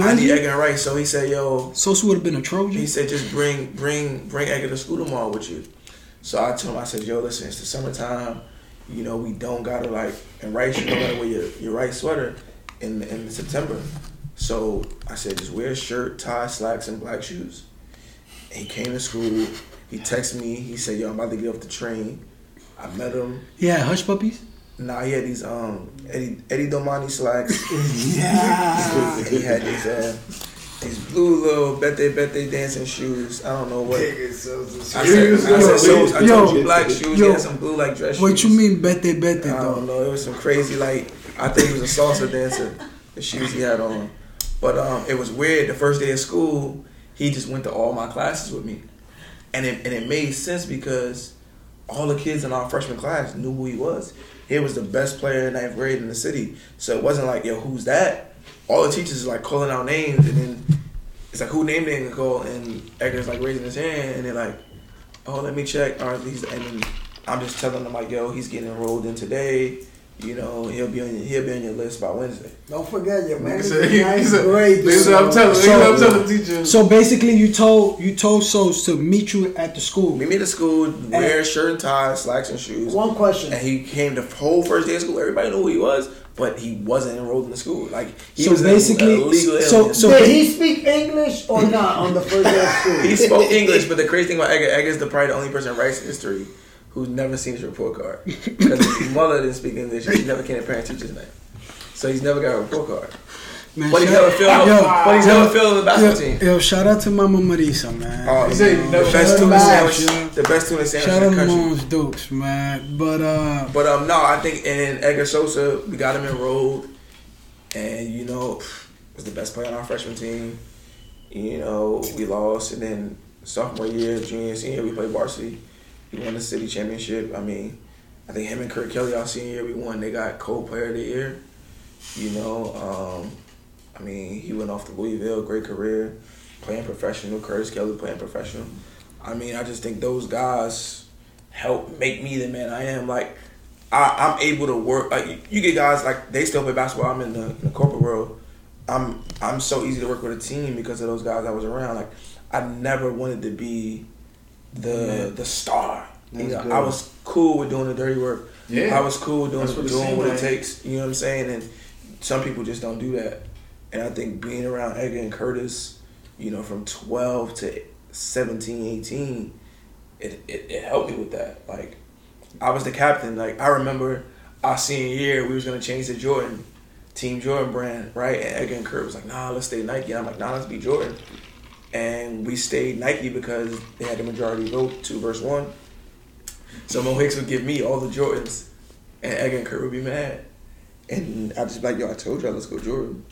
I need Edgar and Rice. So he said, yo, Sosa would have been a Trojan. he said, just bring, bring, bring Edgar to school tomorrow with you. So I told him, I said, yo, listen, it's the summertime. You know, we don't gotta like, and Rice, you don't gotta wear your, your right sweater in in September. So I said, just wear a shirt, tie, slacks, and black shoes. And he came to school. He texted me. He said, yo, I'm about to get off the train. I met him. Yeah, hush puppies. Nah, he had these um Eddie Eddie Domani slacks. (laughs) Yeah. and he had these uh these blue little Bete Bete dancing shoes. I don't know what. I said, I said so, I Yo, you black shoes. yo. he had some blue like dress What you mean bete bete I don't though? know. It was some crazy like I think he was a salsa dancer. The shoes he had on, but um, it was weird. The first day of school, he just went to all my classes with me, and it and it made sense because all the kids in our freshman class knew who he was. He was the best player in ninth grade in the city. So it wasn't like, yo, who's that? All the teachers is like calling out names, and then it's like, who named it? And call, and Edgar's like raising his hand, and they're like, oh, let me check. All right, he's, and then I'm just telling them like, yo, he's getting enrolled in today. You know, he'll be on your, he'll be on your list by Wednesday. Don't forget your man Nigga is said- in he ninth said- grade. nigga said, I'm telling, So- nigga said, I'm telling teachers. So basically, you told you told Sos to meet you at the school. Meet me to school, wear shirt and tie, slacks and shoes. One question. And he came the whole first day of school. Everybody knew who he was, but he wasn't enrolled in the school. Like he So was basically- a legal so- so- Did he speak English or not on the first day of school? (laughs) he spoke English, but the crazy thing about Edgar, Edgar's the probably the only person in rice history who's never seen his report card because his (laughs) mother didn't speak English. She never came to parent teachers night, so he's never got a report card. Man, But he's never filled. Yo, But he's never filled the basketball yo, team. Yo, shout out to Mama Marisa, man. Oh, said he the best tuna out to sandwich, Max, the best tuna sandwich Shout in out the to. Mom's Dukes, man. But uh, But um, no, I think in Edgar Sosa, we got him enrolled, and you know, was the best player on our freshman team. You know, we lost, and then sophomore year, junior, senior, we played varsity. We won the city championship. I mean, I think him and Kurt Kelly, our senior year, we won. They got co-player of the year. You know, um, I mean, he went off to Louisville, great career, playing professional. Curtis Kelly playing professional. I mean, I just think those guys help make me the man I am. Like, I, I'm able to work. Like, you- you get guys like they still play basketball. I'm in the, in the corporate world. I'm I'm so easy to work with a team because of those guys I was around. Like, I never wanted to be the oh, the star. You know, good. I was cool with doing the dirty work. Yeah. I was cool with doing what it doing what it takes. You know what I'm saying? And some people just don't do that. And I think being around Edgar and Curtis, you know, from 12 to 17, 18, it, it, it helped me with that. Like, I was the captain. Like, I remember our senior year, we was going to change the Jordan, Team Jordan brand, right? And Edgar and Kurt was like, nah, let's stay Nike. I'm like, nah, let's be Jordan. And we stayed Nike because they had the majority vote, two versus one. So Mo Hicks would give me all the Jordans, and Edgar and Kurt would be mad. And I'd just be like, yo, I told y'all, let's go Jordan.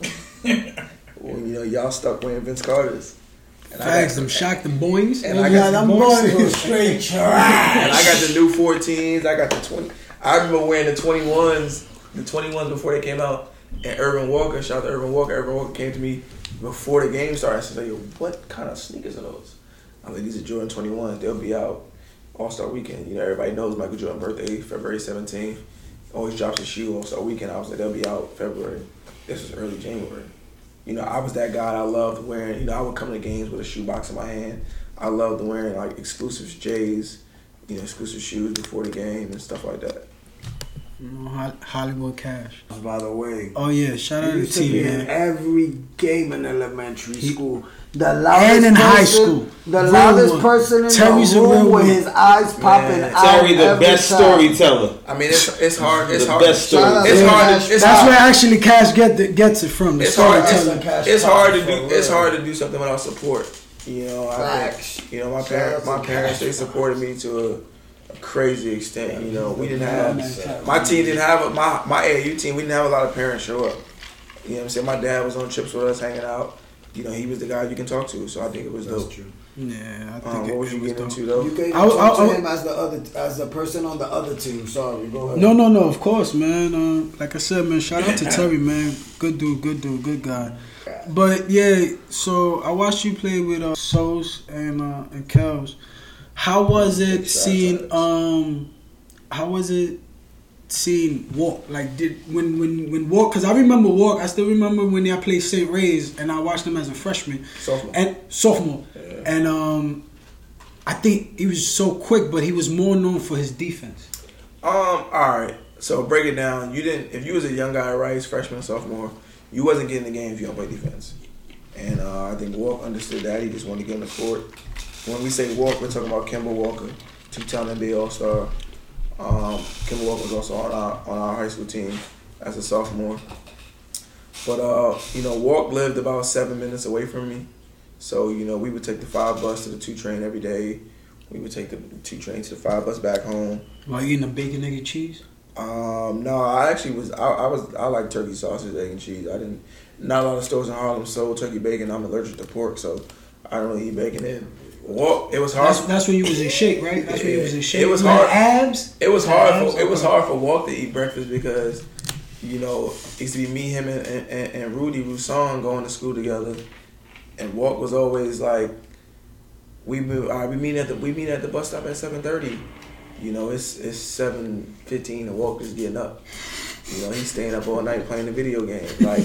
(laughs) well, you know, y'all stuck wearing Vince Carter's. And I facts, got- them shock the boings. And I got got the I'm going straight trash. And I got the new 14s. I got the 20. I remember wearing the 21s, the 21s before they came out. And Irvin Walker, shout out to Irvin Walker. Irvin Walker came to me before the game started. I said, yo, what kind of sneakers are those? I'm like, these are Jordan 21s. They'll be out All Star Weekend. You know, everybody knows Michael Jordan birthday, February 17th. Always drops his shoe All Star Weekend. I was like, they'll be out February. This was early January. You know, I was that guy. I loved wearing. You know, I would come to games with a shoebox in my hand. I loved wearing like exclusive J's, you know, exclusive shoes before the game and stuff like that. You know, Hollywood Cash. By the way, Oh yeah, shout out to used to T in man. every game in elementary He- school. The loudest And in person, high school. The Real loudest one. person in Terry's a the real room with one. his eyes popping Man. out. Terry, the best time. storyteller. I mean, it's it's hard. It's The hard. best Shout out. It's to hard. Cash it's That's hard. where actually Cash get the, gets it from. The It's hard. storytelling. Cash It's, it's hard to do. It's hard to do something without support. You know, I Facts. you know my parents. My parents they supported me to a, a crazy extent. You know, we didn't have my team didn't have a, my my AAU team. We didn't have a lot of parents show up. You know what I'm saying? My dad was on trips with us, hanging out. You know, he was the guy you can talk to. So I think it was dope. Yeah, I think Um, it, what was you was getting dope. into though? You can I- I- talk to I- him as the other, as the person on the other team. Sorry, go ahead. No, no, no. Of course, man. Uh, like I said, man. Shout out to (laughs) Terry, man. Good dude, good dude, good guy. But yeah, so I watched you play with uh, Sos and uh, and Kels. How was it seeing? Um, how was it seeing Walk? Like, did when when when Walk? Because I remember Walk. I still remember when I played St. Ray's, and I watched them as a freshman Sophomore. and sophomore, and um, I think he was so quick, but he was more known for his defense. Um. All right. So break it down. You didn't. If you was a young guy, right, freshman, sophomore, you wasn't getting the game if you don't play defense. And uh, I think Walk understood that. He just wanted to get on the court. When we say Walk, we're talking about Kemba Walker, two-time NBA All-Star. Um, Kemba Walker was also on our on our high school team as a sophomore. But uh, you know, Walk lived about seven minutes away from me, so you know we would take the five bus to the two train every day. We would take the two train to the five bus back home. While eating a bacon, egg, and cheese. Um, no, I actually was. I, I was. I like turkey sausage, egg, and cheese. I didn't. Not a lot of stores in Harlem sold turkey bacon. I'm allergic to pork, so I don't really eat bacon. And well, it was hard. That's that's when you was in shape, right? That's when you was in shape. It was You hard. Abs. It was hard. abs, For, it was hard for Walk to eat breakfast because, you know, it used to be me, him, and, and, and Rudy Rousson going to school together, and Walk was always like, we move, right, we meet at the we meet at the bus stop at seven thirty. You know, it's it's seven fifteen, and Walk is getting up. You know, he's staying up all night playing the video game. Like,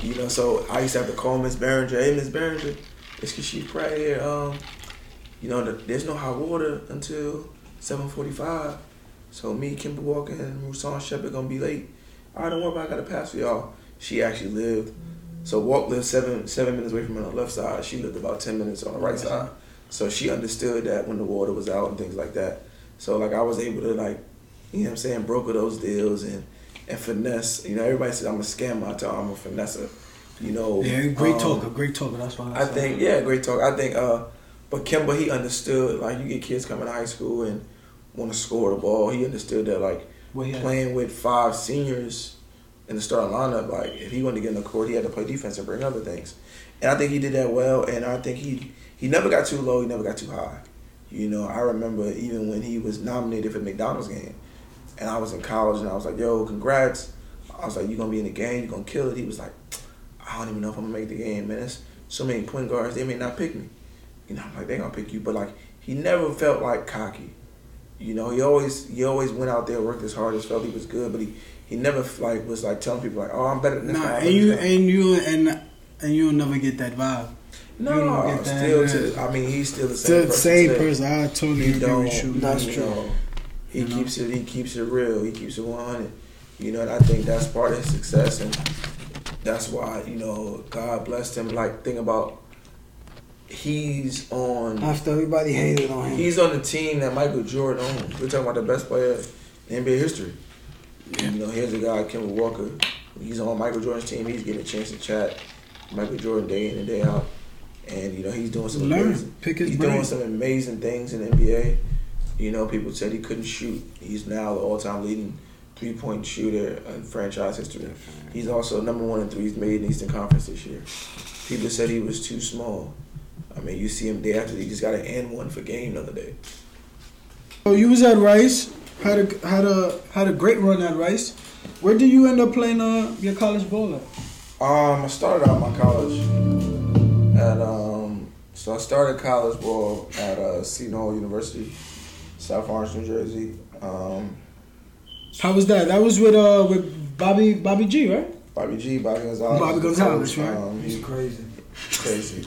you know, so I used to have to call Miss Behringer. Hey, Miss Behringer, it's cause she's right here. Um, you know, the, there's no hot water until seven forty-five. So me, Kemba Walker, and Roussan Shepard gonna be late. Right, don't worry about. it, I got a pass for y'all. She actually lived. So Walk lived seven seven minutes away from me on the left side. She lived about ten minutes on the right side. So she understood that when the water was out and things like that. So like I was able to like, you know what I'm saying, broker those deals and and finesse. You know, everybody says I'm a scammer. I tell I'm a finesser. You know, Yeah, great um, talker, great talker. That's why I, I think yeah, great talk. I think uh, but Kemba he understood like you get kids coming to high school and want to score the ball. He understood that like Well, yeah. playing with five seniors in the starting lineup, like if he wanted to get in the court, he had to play defense and bring other things. And I think he did that well. And I think he he never got too low. He never got too high. You know, I remember even when he was nominated for the McDonald's game, and I was in college, and I was like, "Yo, congrats!" I was like, "You're gonna be in the game? You're gonna kill it?" He was like, "I don't even know if I'm gonna make the game, man. There's so many point guards, they may not pick me." You know, I'm like, "They gonna pick you," but like he never felt like cocky. You know, he always he always went out there, worked his hardest, felt he was good, but he he never like was like telling people like, "Oh, I'm better than this Nah, guy." And you guy." and you and and you'll never get that vibe. no, get that, still to I mean, he's still the same Still the person. same today. person. I totally agree with you. That's true. know, he You know? keeps it. He keeps it real. He keeps it one hundred. You know, and I think that's part of his success, and that's why you know God blessed him. Like think about, he's on. After everybody hated on him. He's on the team that Michael Jordan owns. We're talking about the best player in NBA history. You know, here's a guy, Kemba Walker. He's on Michael Jordan's team. He's getting a chance to chat Michael Jordan day in and day out. And you know, he's doing some Learn. amazing. Pick his he's brain. doing some amazing things in the NBA. You know, people said he couldn't shoot. He's now the all-time leading three-point shooter in franchise history. He's also number one in threes made in Eastern Conference this year. People said he was too small. I mean, you see him day after day. he just got an N one for game the other day. So you was at Rice, had a had a had a great run at Rice. Where did you end up playing uh, your college ball at? Um, I started out my college at um, so I started college ball at uh, Seton Hall University, South Orange, New Jersey. Um, How was that? That was with uh with Bobby Bobby G, right? Bobby G, Bobby Gonzalez. Bobby Gonzalez, right? Um, He's he's crazy. Crazy,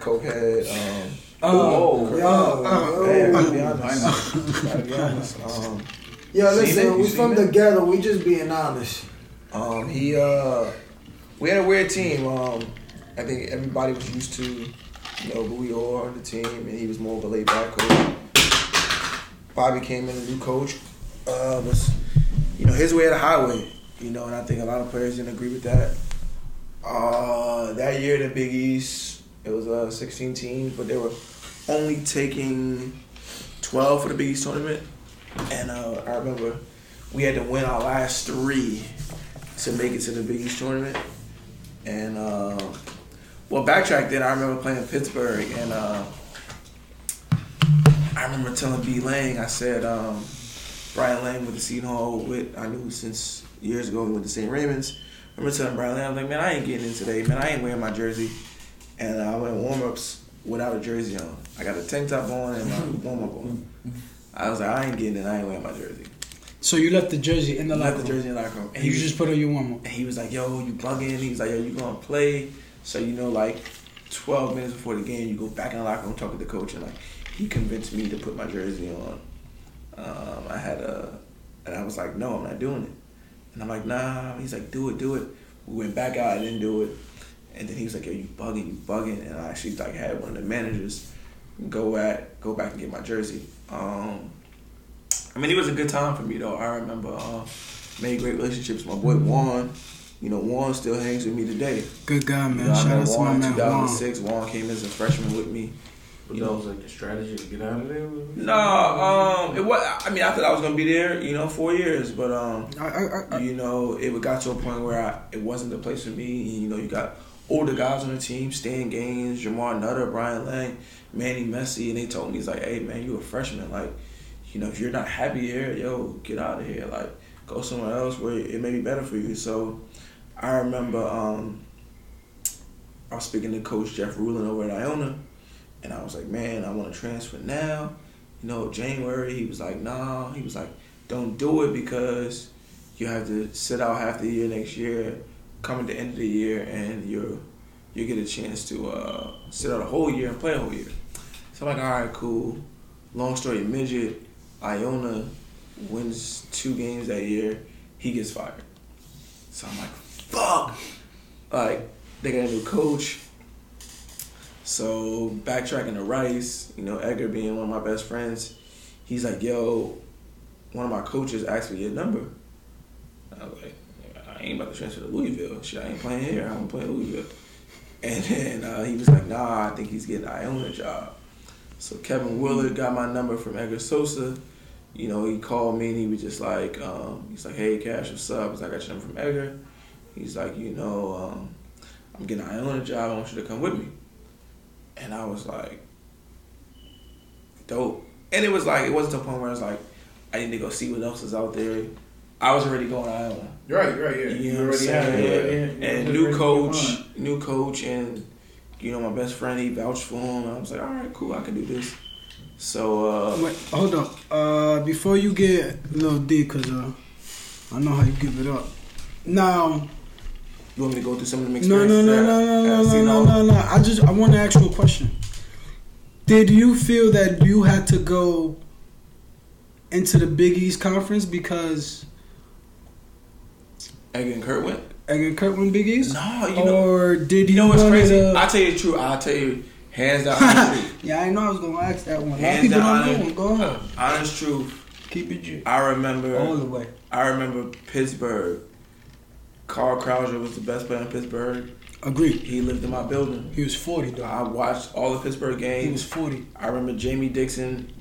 cokehead. Um, Oh, Yo, hey, yo. gotta be honest. Gotta be honest. Um, Yo, listen, we seen from it? the ghetto. We just being honest. Um, he uh, we had a weird team. Um, I think everybody was used to, you know, Louis Orr on the team, and he was more of a laid back coach. Bobby came in a new coach. Uh, was, you know, his way or the highway. You know, and I think a lot of players didn't agree with that. Uh, that year the Big East, it was uh 16 teams, but they were only taking 12 for the Big East tournament. and uh, I remember we had to win our last three to make it to the Big East tournament. And uh, well, backtrack then. I remember playing Pittsburgh, and uh, I remember telling B Laing. I said, um, Brian Laing with the Seton Hall with I knew since years ago he went to St. Raymond's. I remember telling Brian Laing, I was like, man, I ain't getting in today, man. I ain't wearing my jersey. And I went warm ups without a jersey on. I got a tank top on and my (laughs) warm up on. I was like, I ain't getting in. I ain't wearing my jersey. So you left the jersey in the locker. Left locker the room. jersey in the locker room. And You he was just put on your warm up. and he was like, "Yo, you bugging?" He was like, "Yo, you gonna play?" So you know, like twelve minutes before the game, you go back in the locker room, talk to the coach, and like he convinced me to put my jersey on. Um, I had a, and I was like, "No, I'm not doing it." And I'm like, "Nah." He's like, "Do it, do it." We went back out, I didn't do it, and then he was like, "Yo, you bugging? You bugging?" And I actually like had one of the managers go at go back and get my jersey. Um, I mean, it was a good time for me though. I remember uh, made great relationships. My boy Juan, you know, Juan still hangs with me today. Good guy, You man. know, Shout out to my man Juan. 2006. Juan came as a freshman with me. But You that know, was like a strategy to get out of there. no, um, it was. I mean, I thought I was gonna be there, you know, four years, but um, I, I, I, you know, it got to a point where I, it wasn't the place for me. And, you know, you got older guys on the team, Stan Gaines, Jamar Nutter, Brian Laing, Manny Messi, and they told me, he's like, hey, man, you a freshman. Like, you know, if you're not happy here, yo, get out of here. Like, go somewhere else where it may be better for you. So I remember um, I was speaking to Coach Jeff Ruland over at Iona, and I was like, man, I want to transfer now. You know, January, he was like, nah. He was like, don't do it because you have to sit out half the year next year, come at the end of the year, and you're you get a chance to uh, sit out a whole year and play a whole year. So I'm like, all right, cool. Long story midget, Iona wins two games that year. He gets fired. So I'm like, fuck. Like they got a new coach. So backtracking to Rice, you know, Edgar being one of my best friends, he's like, yo, one of my coaches asked me your number. I was like, I ain't about to transfer to Louisville. Shit, I ain't playing here. I'm playing Louisville. (laughs) And then uh, he was like, nah, I think he's getting an Iona job. So Kevin Willard got my number from Edgar Sosa. You know, he called me and he was just like, um, he's like, hey, Cash, what's up? He's like, I got your number from Edgar. He's like, you know, um, I'm getting an Iona job. I want you to come with me. And I was like, dope. And it was like, it wasn't to the point where I was like, I need to go see what else is out there. I was already going to Iona. Right, right, yeah. You know what I'm saying? Yeah. And new coach, new coach, and you know my best friend. He vouched for him. I was like, all right, cool, I can do this. So uh, Wait, hold up. Uh, before you get a little deep, cause uh, I know how you give it up. Now, you want me to go through some of the no, no, no, no, no, no, no, no, no, no. I just I want to ask you a question. Did you feel that you had to go into the Big East conference because Edgar and Kurt went. Edgar Kurt went Big East? No, you know, or did you know what's crazy? to- I'll tell you the truth. I'll tell you hands down (laughs) honest yeah, I know I was gonna ask that one. A lot of Hands down honest, Go ahead. honest truth. Keep it. I remember All the way. I remember Pittsburgh. Carl Krauser was the best player in Pittsburgh. Agreed. He lived in my building. He was 40, though. I watched all the Pittsburgh games. He was 40. I remember Jamie Dixon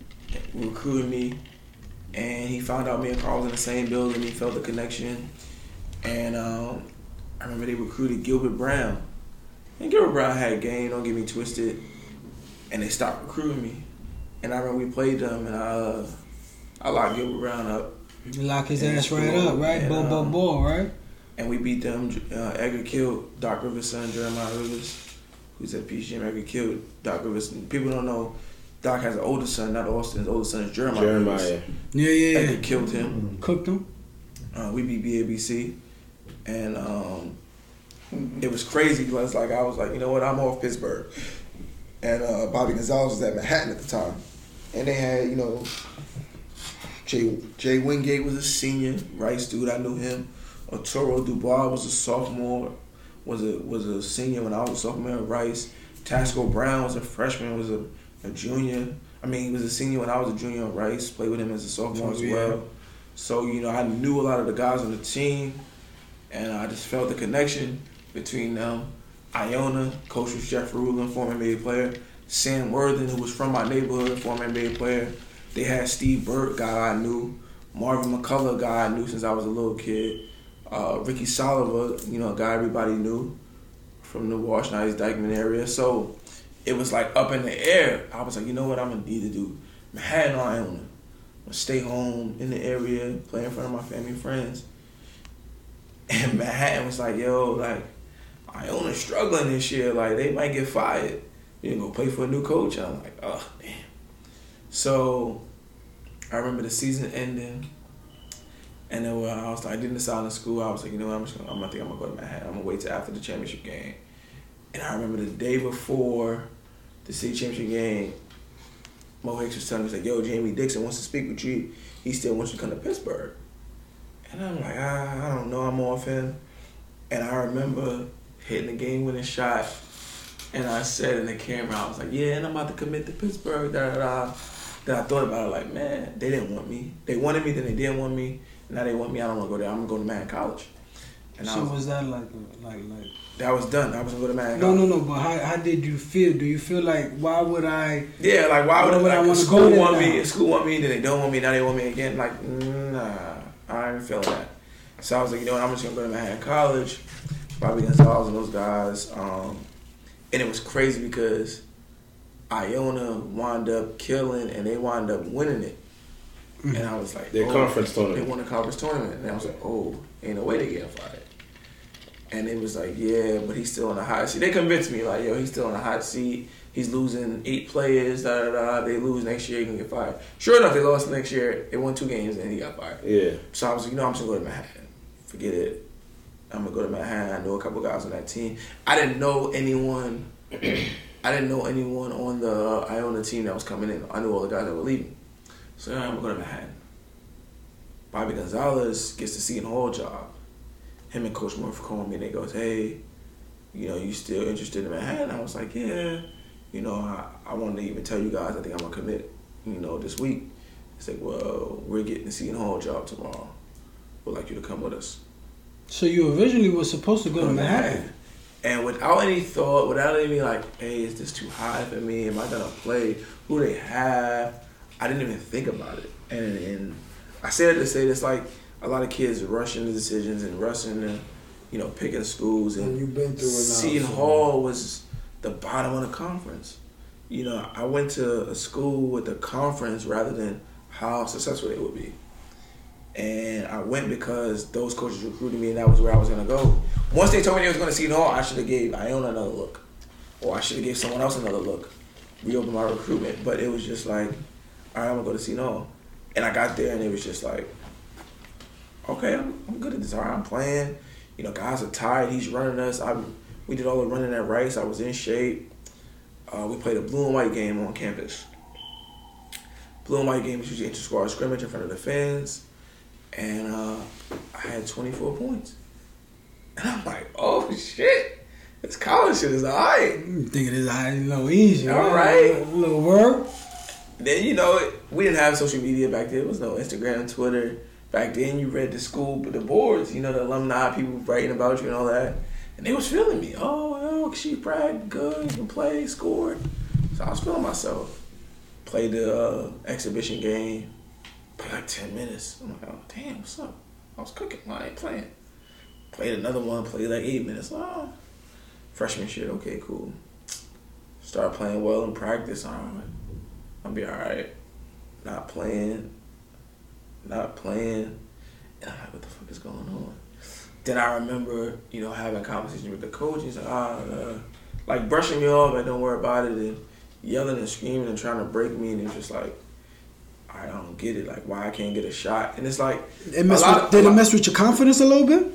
recruiting me, and he found out me and Carl was in the same building. He felt the connection, and um, I remember they recruited Gilbert Brown. And Gilbert Brown had game. Don't get me twisted. And they stopped recruiting me. And I remember we played them, and I, uh, I locked Gilbert Brown up. You lock his ass right up, right? Bo, bo, um, bo, right? And we beat them. Uh, Edgar killed Doc Rivers' son, Jeremiah Rivers, who's at PGM. Edgar killed Doc Rivers. And people don't know, Doc has an older son, not Austin. His older son is Jeremiah. Rivers. Jeremiah. Yeah, yeah, Edgar yeah. killed him. Cooked him. Uh, we beat BABC, and um, it was crazy because like I was like, you know what, I'm off Pittsburgh, and uh, Bobby Gonzalez was at Manhattan at the time, and they had you know Jay Jay Wingate was a senior, Rice dude, I knew him. Arturo Dubois was a sophomore, was a was a senior when I was a sophomore at Rice. Tasco Brown was a freshman, was a, a junior. I mean, he was a senior when I was a junior at Rice. Played with him as a sophomore as oh, Yeah. well. So you know, I knew a lot of the guys on the team, and I just felt the connection between them. Iona, coach was Jeff Ruland, former NBA player. Sam Worthen, who was from my neighborhood, former NBA player. They had Steve Burtt, guy I knew. Marvin McCullough, guy I knew since I was a little kid. Uh, Ricky Soliver, you know, a guy everybody knew from the Washington Heights Dyckman area. So it was like up in the air. I was like, you know what, I'm gonna need to do Manhattan on Iona. I'm gonna stay home in the area, play in front of my family and friends. And (laughs) Manhattan was like, yo, like, Iona's struggling this year. Like, they might get fired. You can go play for a new coach. I'm like, oh, damn. So I remember the season ending. And then I was like, I didn't decide in school. I was like, you know what, I'm just gonna, I'm gonna think I'm gonna go to Manhattan. I'm gonna wait till after the championship game. And I remember the day before the city championship game, Mo Hicks was telling me, like, yo, Jamie Dixon wants to speak with you. He still wants you to come to Pittsburgh. And I'm like, I don't know, I'm off him. And I remember hitting the game winning shot. And I said in the camera, I was like, yeah, and I'm about to commit to Pittsburgh, da da da. Then I thought about it like, man, they didn't want me. They wanted me, then they didn't want me. Now they want me, I don't want to go there. I'm going to go to Manhattan College. And I So was, was that like like like? that was done. I was going to go to Manhattan No, College. no, no. But how, how did you feel? Do you feel like why would I? Yeah, like why would, Why would I like, wanna school go there want now? me? School want me, then they don't want me. Now they want me again. Like nah, I ain't feeling that. So I was like, you know what? I'm just gonna go to Manhattan College. Bobby Gonzalez and those guys. Um, and it was crazy because Iona wound up killing and they wound up winning it. Mm-hmm. And I was like, Their oh, conference They won a conference tournament, and I was like, oh, ain't no way they get fired. And it was like, yeah, but he's still in the hot seat. They convinced me, like, yo, he's still in the hot seat. He's losing eight players, da da da. They lose next year, he can get fired. Sure enough, they lost next year. They won two games, and he got fired. Yeah. So I was like, you know, I'm just gonna go to Manhattan. Forget it. I'm gonna go to Manhattan. I know a couple guys on that team. I didn't know anyone. (clears throat) I didn't know anyone on the Iona team that was coming in. I knew all the guys that were leaving. So yeah, I'm gonna go to Manhattan. Bobby Gonzalez gets the Seton Hall job. Him and Coach Murphy called me and they goes, hey, you know, you still interested in Manhattan? I was like, yeah. You know, I, I wanted to even tell you guys I think I'm gonna commit, you know, this week. It's like, well, we're getting the Seton Hall job tomorrow. We'd like you to come with us. So you originally was supposed to go to Manhattan. And without any thought, without any like, hey, is this too high for me? Am I gonna play? Who they have? I didn't even think about it. And, and I said it to say this like a lot of kids rushing the decisions and rushing the, you know, picking schools and And you've been through it Seton Hall was the bottom of the conference. You know, I went to a school with a conference rather than how successful they would be. And I went because those coaches recruited me, and that was where I was gonna go. Once they told me they was gonna see Hall, I should have gave Iona another look, or I should have gave someone else another look, reopen my recruitment. But it was just like, right, I'm gonna go to Seton Hall. and I got there, and it was just like, okay, I'm, I'm good at this. All right, I'm playing. You know, guys are tired. He's running us. I we did all the running at Rice. I was in shape. Uh, we played a blue and white game on campus. Blue and white game is usually inter squad scrimmage in front of the fans, and uh, I had 24 points. And I'm like, oh shit, this college shit is alright. You think it is a little easy. All right? right. A little work. Then you know we didn't have social media back then. There was no Instagram, Twitter. Back then, you read the school, but the boards. You know the alumni people writing about you and all that, and they was feeling me. Oh, oh, she bragged good, you can play, scored. So I was feeling myself. Played the uh, exhibition game. Played like ten minutes. I'm like, oh damn, what's up? I was cooking. Why I ain't playing? Played another one. Played like eight minutes. Oh, freshman shit. Okay, cool. Start playing well in practice. I'll be all right. Not playing, not playing, and I'm like, what the fuck is going on? Then I remember, you know, having a conversation with the coach. He's like, ah, uh, like brushing me off, like don't worry about it, and yelling and screaming and trying to break me, and it's just like, I don't get it, like why I can't get a shot, and it's like, It lot with, of- did it lot- mess with your confidence a little bit?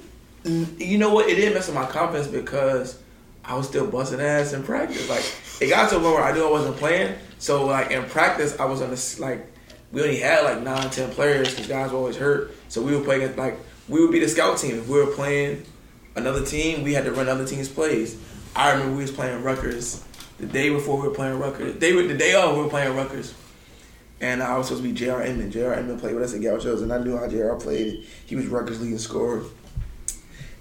you know what? It didn't mess with my confidence because I was still busting ass in practice. Like it got to a point where I knew I wasn't playing. So like in practice, I was on this like we only had like nine, ten players because guys were always hurt. So we would play against like we would be the scout team. If we were playing another team, we had to run other teams' plays. I remember we was playing Rutgers the day before we were playing Rutgers. They were the day of we were playing Rutgers. And I was supposed to be J.R. Inman. J.R. Inman played with us at Gauchos, and I knew how J.R. played. He was Rutgers' leading scorer.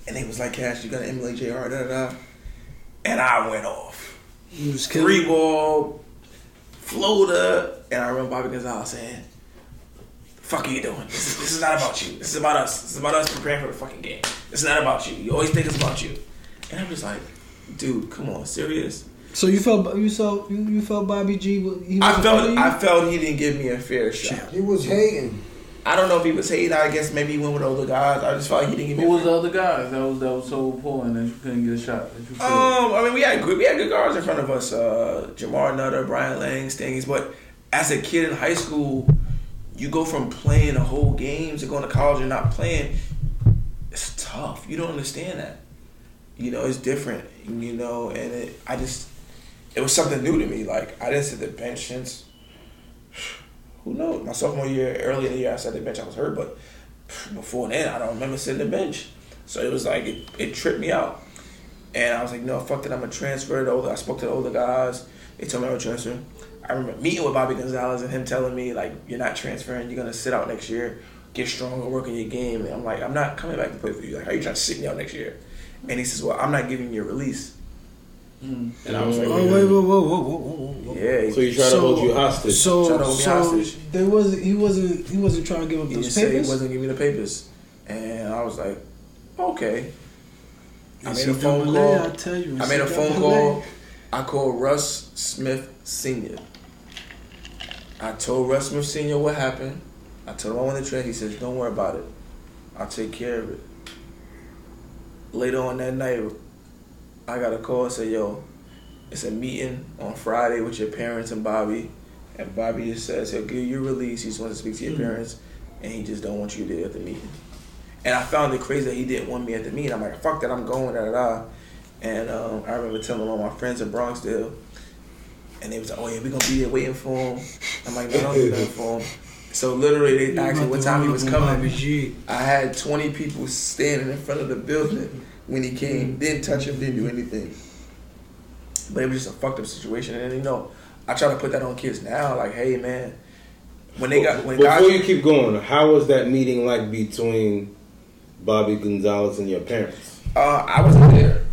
And they was like, Cash, you gotta emulate JR, da da da. And I went off. Three ball, Florida, and I remember Bobby Gonzalez saying, "Fuck are you doing? This is, this is not about you. This is about us. This is about us preparing for the fucking game. It's not about you. You always think it's about you." And I'm just like, "Dude, come on, serious." So you felt you felt you, you felt Bobby G. He I was felt I felt he didn't give me a fair shot. He was hating. I don't know if he was hating. I guess maybe he went with older guys. I just felt like he didn't give me. Who was the other guys that was that was so important that you couldn't get a shot? That you? Um, I mean, we had good, we had good guards in front of us. Uh, Jamar Nutter, Brian Laing, Stingies. But as a kid in high school, you go from playing the whole game to going to college and not playing. It's tough. You don't understand that. You know, it's different. You know, and it, I just, it was something new to me. Like I didn't sit the bench since. Who knows? My sophomore year, early in the year, I sat the bench. I was hurt, but before then, I don't remember sitting the bench. So it was like it, it tripped me out. And I was like, no, fuck that. I'm gonna transfer to older. I spoke to the older guys. They told me I would transfer. I remember meeting with Bobby Gonzalez and him telling me like, you're not transferring. You're gonna sit out next year. Get stronger, work on your game. And I'm like, I'm not coming back to play for you. Like, how you trying to sit me out next year? And he says, well, I'm not giving you a release. And I was mm. like, Oh wait, whoa, whoa, whoa, whoa, whoa, whoa. yeah. So you try to hold you hostage. So, to hold me so hostage. there was he wasn't he wasn't trying to give up He those just he wasn't giving me the papers. And I was like, okay. I made a phone call. I tell you, I made a phone call. I called Russ Smith Sr. I told Russ Smith Sr. what happened. I told him I wanted to trade. He says, don't worry about it. I'll take care of it. Later on that night, I got a call and said, yo, it's a meeting on Friday with your parents and Bobby. And Bobby just says he'll give you a release. He just wants to speak to your parents. And he just don't want you there at the meeting. And I found it crazy that he didn't want me at the meeting. I'm like, fuck that, I'm going, da da da. And um, I remember telling all my friends in Bronxdale, and they was like, oh yeah, we gonna be there waiting for him. I'm like, no, don't do that for him. So literally, they asked me what time he was up on Bobby coming. I had 20 people standing in front of the building when he came. Didn't touch him, didn't do anything. But it was just a fucked up situation. And you know, I try to put that on kids now. Like, hey man, when they got when Before guys you keep going, how was that meeting like between Bobby Gonzalez and your parents? Uh, I wasn't there.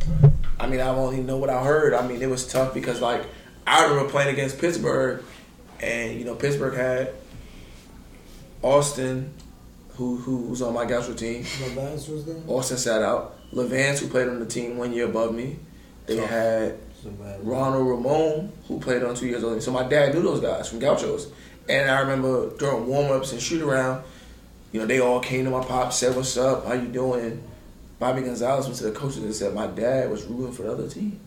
I mean, I only know what I heard. I mean, it was tough because, like, I remember playing against Pittsburgh, and you know, Pittsburgh had Austin, who who was on my Gaucho team. Levance was there. Austin sat out. Levance, who played on the team one year above me. They had So bad. Ronald Ramon, who played on two years older. So my dad knew those guys from Gauchos. And I remember during warm ups and shoot around, you know, they all came to my pop, said, What's up? How you doing? Bobby Gonzalez went to the coaches and said my dad was rooting for the other team.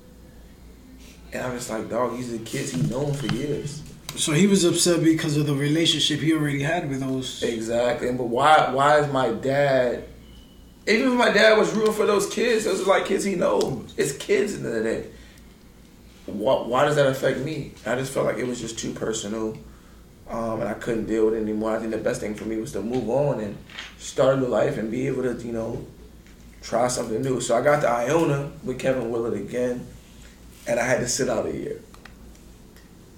And I'm just like, dog, these are the kids he known for years. So he was upset because of the relationship he already had with those. Exactly. But why why is my dad even if my dad was rooting for those kids, those are like kids he knows. It's kids in the the day. Why, why does that affect me? I just felt like it was just too personal. Um, and I couldn't deal with it anymore. I think the best thing for me was to move on and start a new life and be able to, you know, try something new. So I got to Iona with Kevin Willard again, and I had to sit out a year.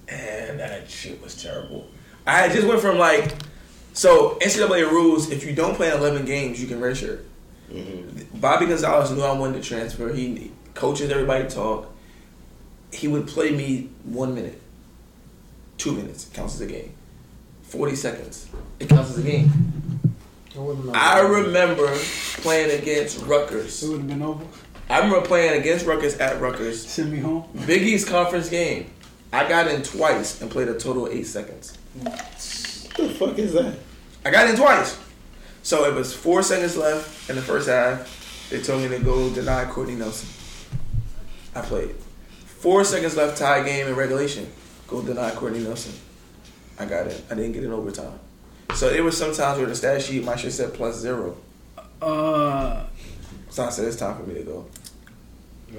And that shit was terrible. I just went from like, so NCAA rules: if you don't play eleven games, you can redshirt. Mm-hmm. Bobby Gonzalez knew I wanted to transfer. He coaches everybody talk. He would play me one minute, two minutes counts as a game. Forty seconds, it counts as a game. I. I remember playing against Rutgers. It would have been over. I remember playing against Rutgers at Rutgers. Send me home. Big East conference game. I got in twice and played a total of eight seconds. What the fuck is that? I got in twice. So it was four seconds left in the first half. They told me to go deny Courtney Nelson. I played. Four seconds left, tie game in regulation. Go deny Courtney Nelson. I got it. I didn't get in overtime. So it was sometimes where the stat sheet my shit said plus zero. Uh, So I said it's time for me to go.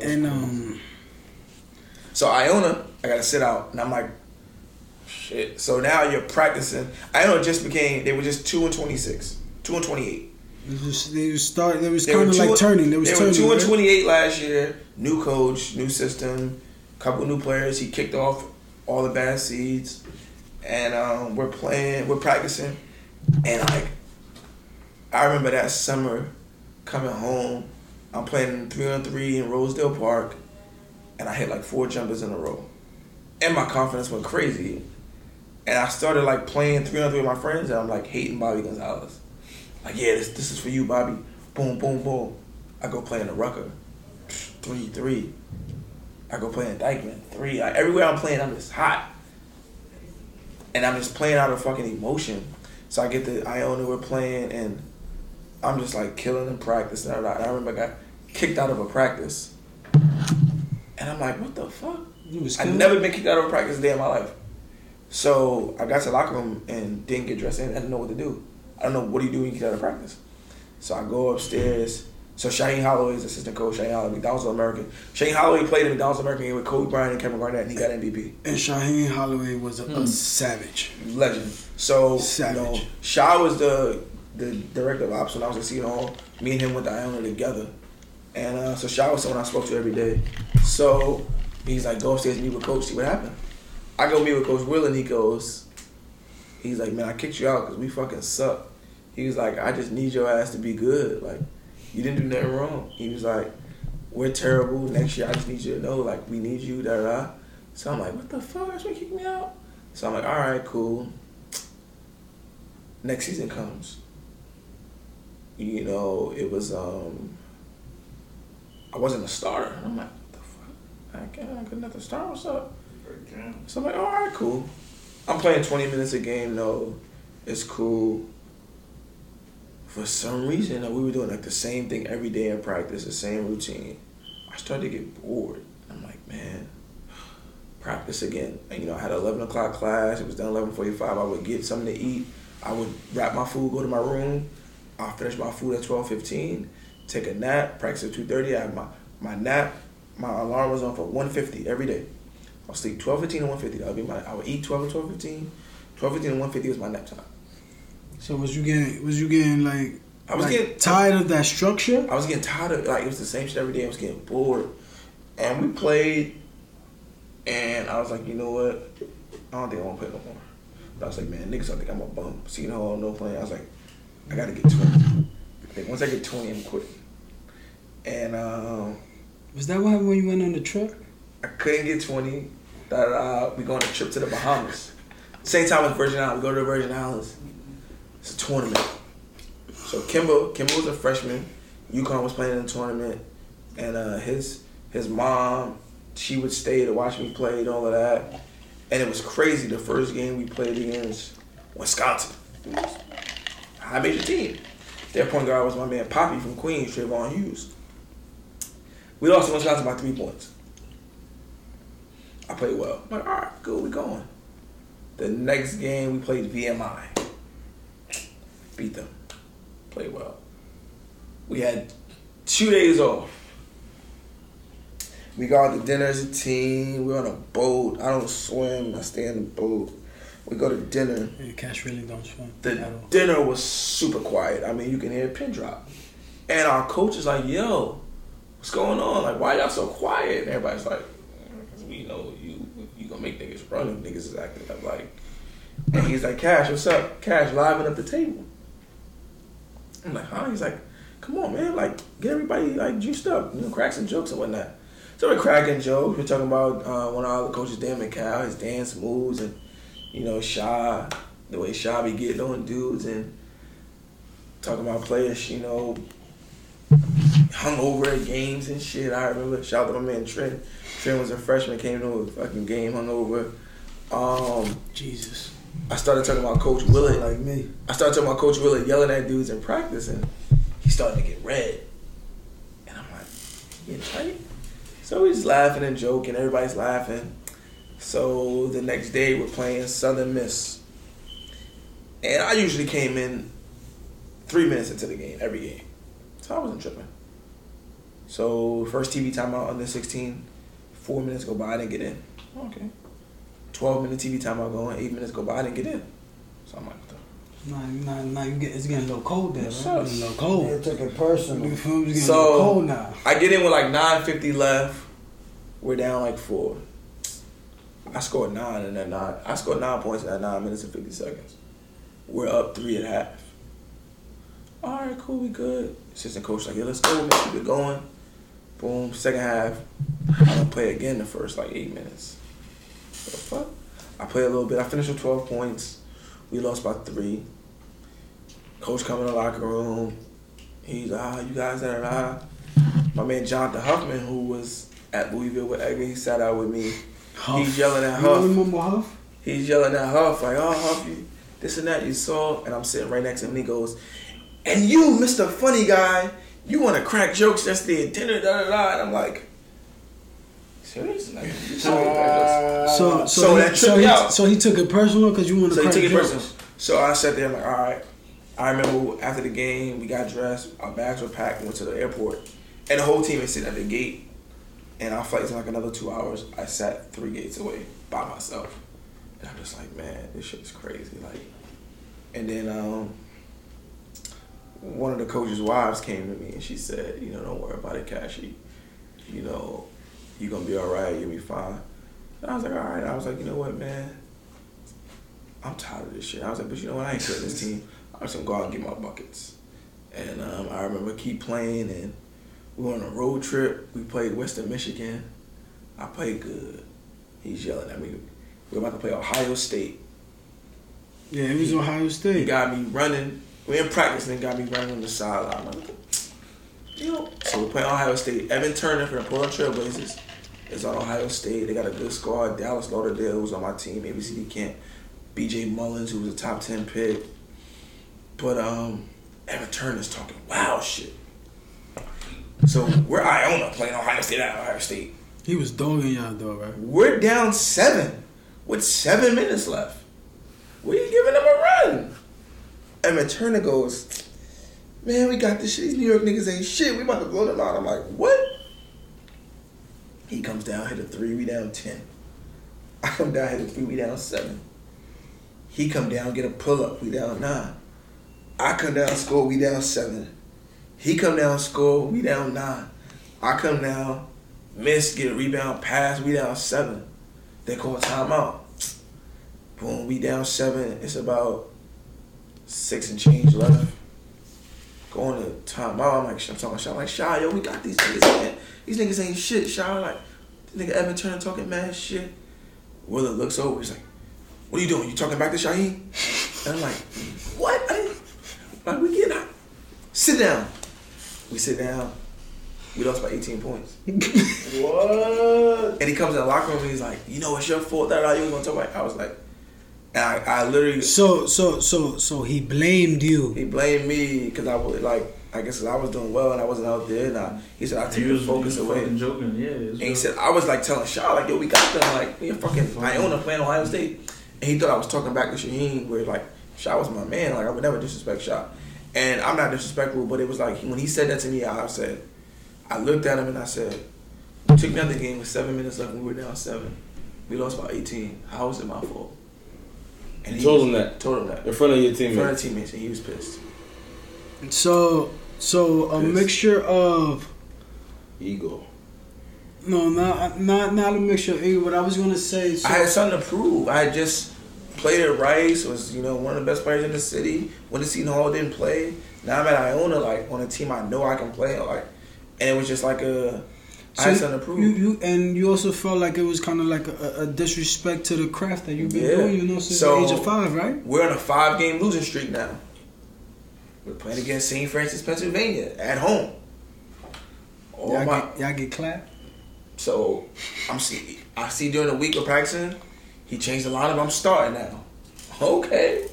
and um, So Iona, I gotta sit out, and I'm like, shit. So now you're practicing. Iona just became. They were just two and twenty six, two and twenty eight. they was start. They was kind of like turning. They was they turning. were two and twenty eight last year. New coach, new system, couple new players. He kicked off all the bad seeds, and um, we're playing. We're practicing, and like, I remember that summer coming home. I'm playing three on three in Rosedale Park, and I hit like four jumpers in a row, and my confidence went crazy. And I started like playing three on three with my friends, and I'm like hating Bobby Gonzalez. Like, yeah, this this is for you, Bobby. Boom, boom, boom. I go play in the Rucker, three three. I go play in Dyckman, three. Like, everywhere I'm playing, I'm just hot, and I'm just playing out of fucking emotion. So I get the Iona we're playing, and I'm just like killing in practice. And I, I remember I got kicked out of a practice, and I'm like, what the fuck? You was I've never been kicked out of a practice a day in my life. So I got to the locker room and didn't get dressed in. I didn't know what to do. I don't know what do you do when you get out of practice. So I go upstairs. So Shaheen Holloway is assistant coach. Shaheen Holloway, McDonald's All American. Shaheen Holloway played in McDonald's American game with Kobe Bryant and Kevin Garnett, and he got MVP. And Shaheen Holloway was a, Hmm. a savage. Legend. So Savage. you know, Shah was the the director of ops when I was at Seton Hall. Me and him went to Iona together, and uh, so Shah was someone I spoke to every day. So he's like, go upstairs and meet with coach, see what happened. I go meet with Coach Will, and he goes, he's like, man, I kicked you out because we fucking suck. He was like, I just need your ass to be good. Like, you didn't do nothing wrong. He was like, we're terrible. Next year, I just need you to know, like, we need you, da da. So I'm like, what the fuck? That's what kicked me out. So I'm like, all right, cool. Next season comes. You know, it was um I wasn't a starter. I'm like, what the fuck? I can't I couldn't have to start. What's up? So I'm like, all right, cool. I'm playing 20 minutes a game. No, it's cool. For some reason, we were doing like the same thing every day in practice, the same routine. I started to get bored. I'm like, man, practice again. And you know, I had 11 o'clock class. It was done 11:45. I would get something to eat. I would wrap my food, go to my room. I'll finish my food at 12:15. Take a nap. Practice at 2:30. I had my my nap. My alarm was on for 1:50 every day. I'll sleep 12, 15 and 150. That'll be my, I would eat 12 and 12, 15. 12, 15 and 150 was my nap time. So was you getting, was you getting like, I was like getting tired of that structure? I was getting tired of, like, it was the same shit every day. I was getting bored. And we played, and I was like, you know what? I don't think I want to play no more. But I was like, man, niggas, I think I'm a bum. See, no, no playing. I was like, I got to get 20. Like, once I get 20, I'm quitting. And, um, was that what happened when you went on the trip? I couldn't get 20 that uh, we go on a trip to the Bahamas. Same time as Virgin Islands. We go to the Virgin Islands. It's a tournament. So Kemba, Kemba was a freshman. UConn was playing in the tournament, and uh, his his mom, she would stay to watch me play and all of that. And it was crazy. The first game we played against Wisconsin, high major team. Their point guard was my man Poppy from Queens, Trevon Hughes. We lost to Wisconsin by three points. I played well. I'm like, all right, good, we going. The next game we played VMI. Beat them. Played well. We had two days off. We go out to dinner as a team. We're on a boat. I don't swim. I stay in the boat. We go to dinner. Yeah, Cash really don't swim The dinner was super quiet. I mean, you can hear a pin drop. And our coach is like, yo, what's going on? Like, why y'all so quiet? And everybody's like, we know you you gonna make niggas run if niggas is acting up like. And he's like, Cash, what's up? Cash, liven up the table. I'm like, huh? He's like, come on, man. Like, get everybody, like, juiced up. You know, crack some jokes and whatnot. So we're cracking jokes. We're talking about uh, one of our coaches, Dan McCall, his dance moves and, you know, Shah, the way Shah be getting on dudes and talking about players, you know, hung over at games and shit. I remember, shout out to my man Trent. Trent was a freshman, came to a fucking game hung over. Um, Jesus. I started talking about Coach Willard. Like me. I started talking about Coach Willard yelling at dudes in practice, and he started to get red. And I'm like, you tight? So he's laughing and joking. Everybody's laughing. So the next day we're playing Southern Miss, and I usually came in three minutes into the game every game, so I wasn't tripping. So first TV timeout under 16, four minutes go by, I didn't get in. Okay. 12 minute TV timeout going, eight minutes go by, I didn't get in. So I'm like, what the Nah, nah, nah, you get, it's getting a little cold there, Yes, right? sir. It's getting a little They cold. took it personal. You feel me? Getting So- cold now. I get in with like 950 left. We're down like four. I scored nine in that nine. I scored nine points in that nine minutes and 50 seconds. We're up three at half. All right, cool, we good. Assistant coach like, yeah, let's go, man, keep it going. Boom, second half. I don't play again the first like eight minutes. What the fuck? I play a little bit. I finished with 12 points. We lost by three. Coach come in the locker room. He's ah, you guys that are ah. My man Jonathan Huffman, who was at Louisville with Edgar, he sat out with me. He's yelling at You remember Huff? He's yelling at Huff like, "Oh, Huff, you this and that you saw." And I'm sitting right next to him. and He goes, "And you, Mister Funny Guy, you want to crack jokes yesterday the dinner?" Da da da. And I'm like, "Serious?" Like, you told me that jokes. So, so, So he, that so, he, out. so he took it personal because you wanted So to he crack took it jokes. personal. So I sat there, I'm like, all right. I remember after the game, we got dressed, our bags were packed, and went to the airport. And the whole team is sitting at the gate. And our flight's in like another two hours. I sat three gates away by myself. And I'm just like, man, this shit is crazy. Like, and then um, one of the coach's wives came to me and she said, you know, don't worry about it, Cashy. You know, you're gonna be all right. You'll be fine. And I was like, all right. I was like, you know what, man? I'm tired of this shit. I was like, but you know what? I ain't quitting this team. I'm just gonna go out and get my buckets. And um, I remember keep playing, and we went on a road trip. We played Western Michigan. I played good. He's yelling at me. We're about to play Ohio State. Yeah, he was Ohio State. He got me running. We in practice, and he got me running on the sideline. Like. So we're playing Ohio State. Evan Turner from the Portland Trailblazers is on Ohio State. They got a good squad. Dallas Lauderdale, who's on my team. ABCD Kent. B.J. Mullens, who was a top ten pick. But um, Evan Turner's talking wow shit. So we're Iona playing Ohio State at Ohio State. He was dogging y'all though, right? We're down seven with seven minutes left. We giving them a run. Evan Turner goes, Man, we got this shit. These New York niggas ain't shit. We about to blow them out. I'm like, What? He comes down, hit a three, we down ten. I come down, hit a three, we down seven. He come down, get a pull up, we down nine. I come down, score, we down seven. He come down, score, we down nine. I come down, miss, get a rebound, pass, we down seven. They call timeout. Boom, we down seven. It's about six and change left. Going to timeout. I'm like, I'm talking shit. I'm like, Shy, yo, we got these niggas, man. These niggas ain't shit. Shy, like, this nigga Evan Turner talking mad shit. Willard looks over. He's like, what are you doing? You talking back to Shaheen? And I'm like, what? Like, we get out. Sit down. We sit down. We lost by 18 points. (laughs) What? And he comes in the locker room and he's like, you know, it's your fault that I was gonna talk about. I was like, I, I literally, So, so, so, so he blamed you. he blamed me because I was like, I guess I was doing well and I wasn't out there. And I, he said, I took He the focus was away. And joking. Yeah. it's he real. said, I was like telling Shaw, like, yo, we got them. Like, we fucking Iona playing Ohio State. And he thought I was talking back to Shaheen, where like, Shaw was my man. Like, I would never disrespect Shaw. And I'm not disrespectful, but it was like, when he said that to me, I said, I looked at him and I said, you took me out the game with seven minutes left and we were down seven. We lost by 18. How was it my fault? And You told him that Told him that. in front of your teammates. In front of teammates. teammates, and he was pissed. So, so a Yes. mixture of Ego. no, not not not a mixture of ego. What I was gonna say. So, I had something to prove. I just played at Rice, was you know one of the best players in the city. Went to Seton Hall, didn't play. Now I'm at Iona, like on a team I know I can play. Like, and it was just like a. I so prove. you, you and you also felt like it was kind of like a, a disrespect to the craft that you've been Yeah. doing. You know, since So- the age of five, right? We're on a five game losing streak now. We're playing against St. Francis, Pennsylvania, at home. All Y'all my, get, y'all get clapped. So I'm see I see during the week of practicing, he changed a the lineup. I'm starting now. Okay.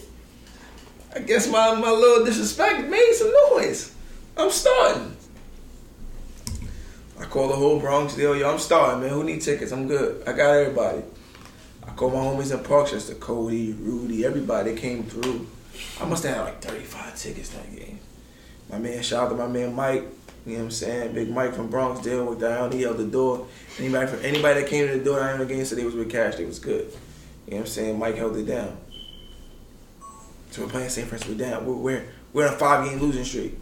I guess my, my little disrespect made some noise. I'm starting. I call the whole Bronx deal, yo, I'm starting, man. Who need tickets? I'm good. I got everybody. I call my homies in Parkchester, Cody, Rudy, everybody came through. I must have had like 35 tickets that game. My man, shout out to my man Mike. You know what I'm saying? Big Mike from Bronxdale with down. He held the door. Anybody from anybody that came to the door down the game said they was with cash. They was good. You know what I'm saying? Mike held it down. So we're playing St. Francis. We're down. We're we're, we're in a five game losing streak.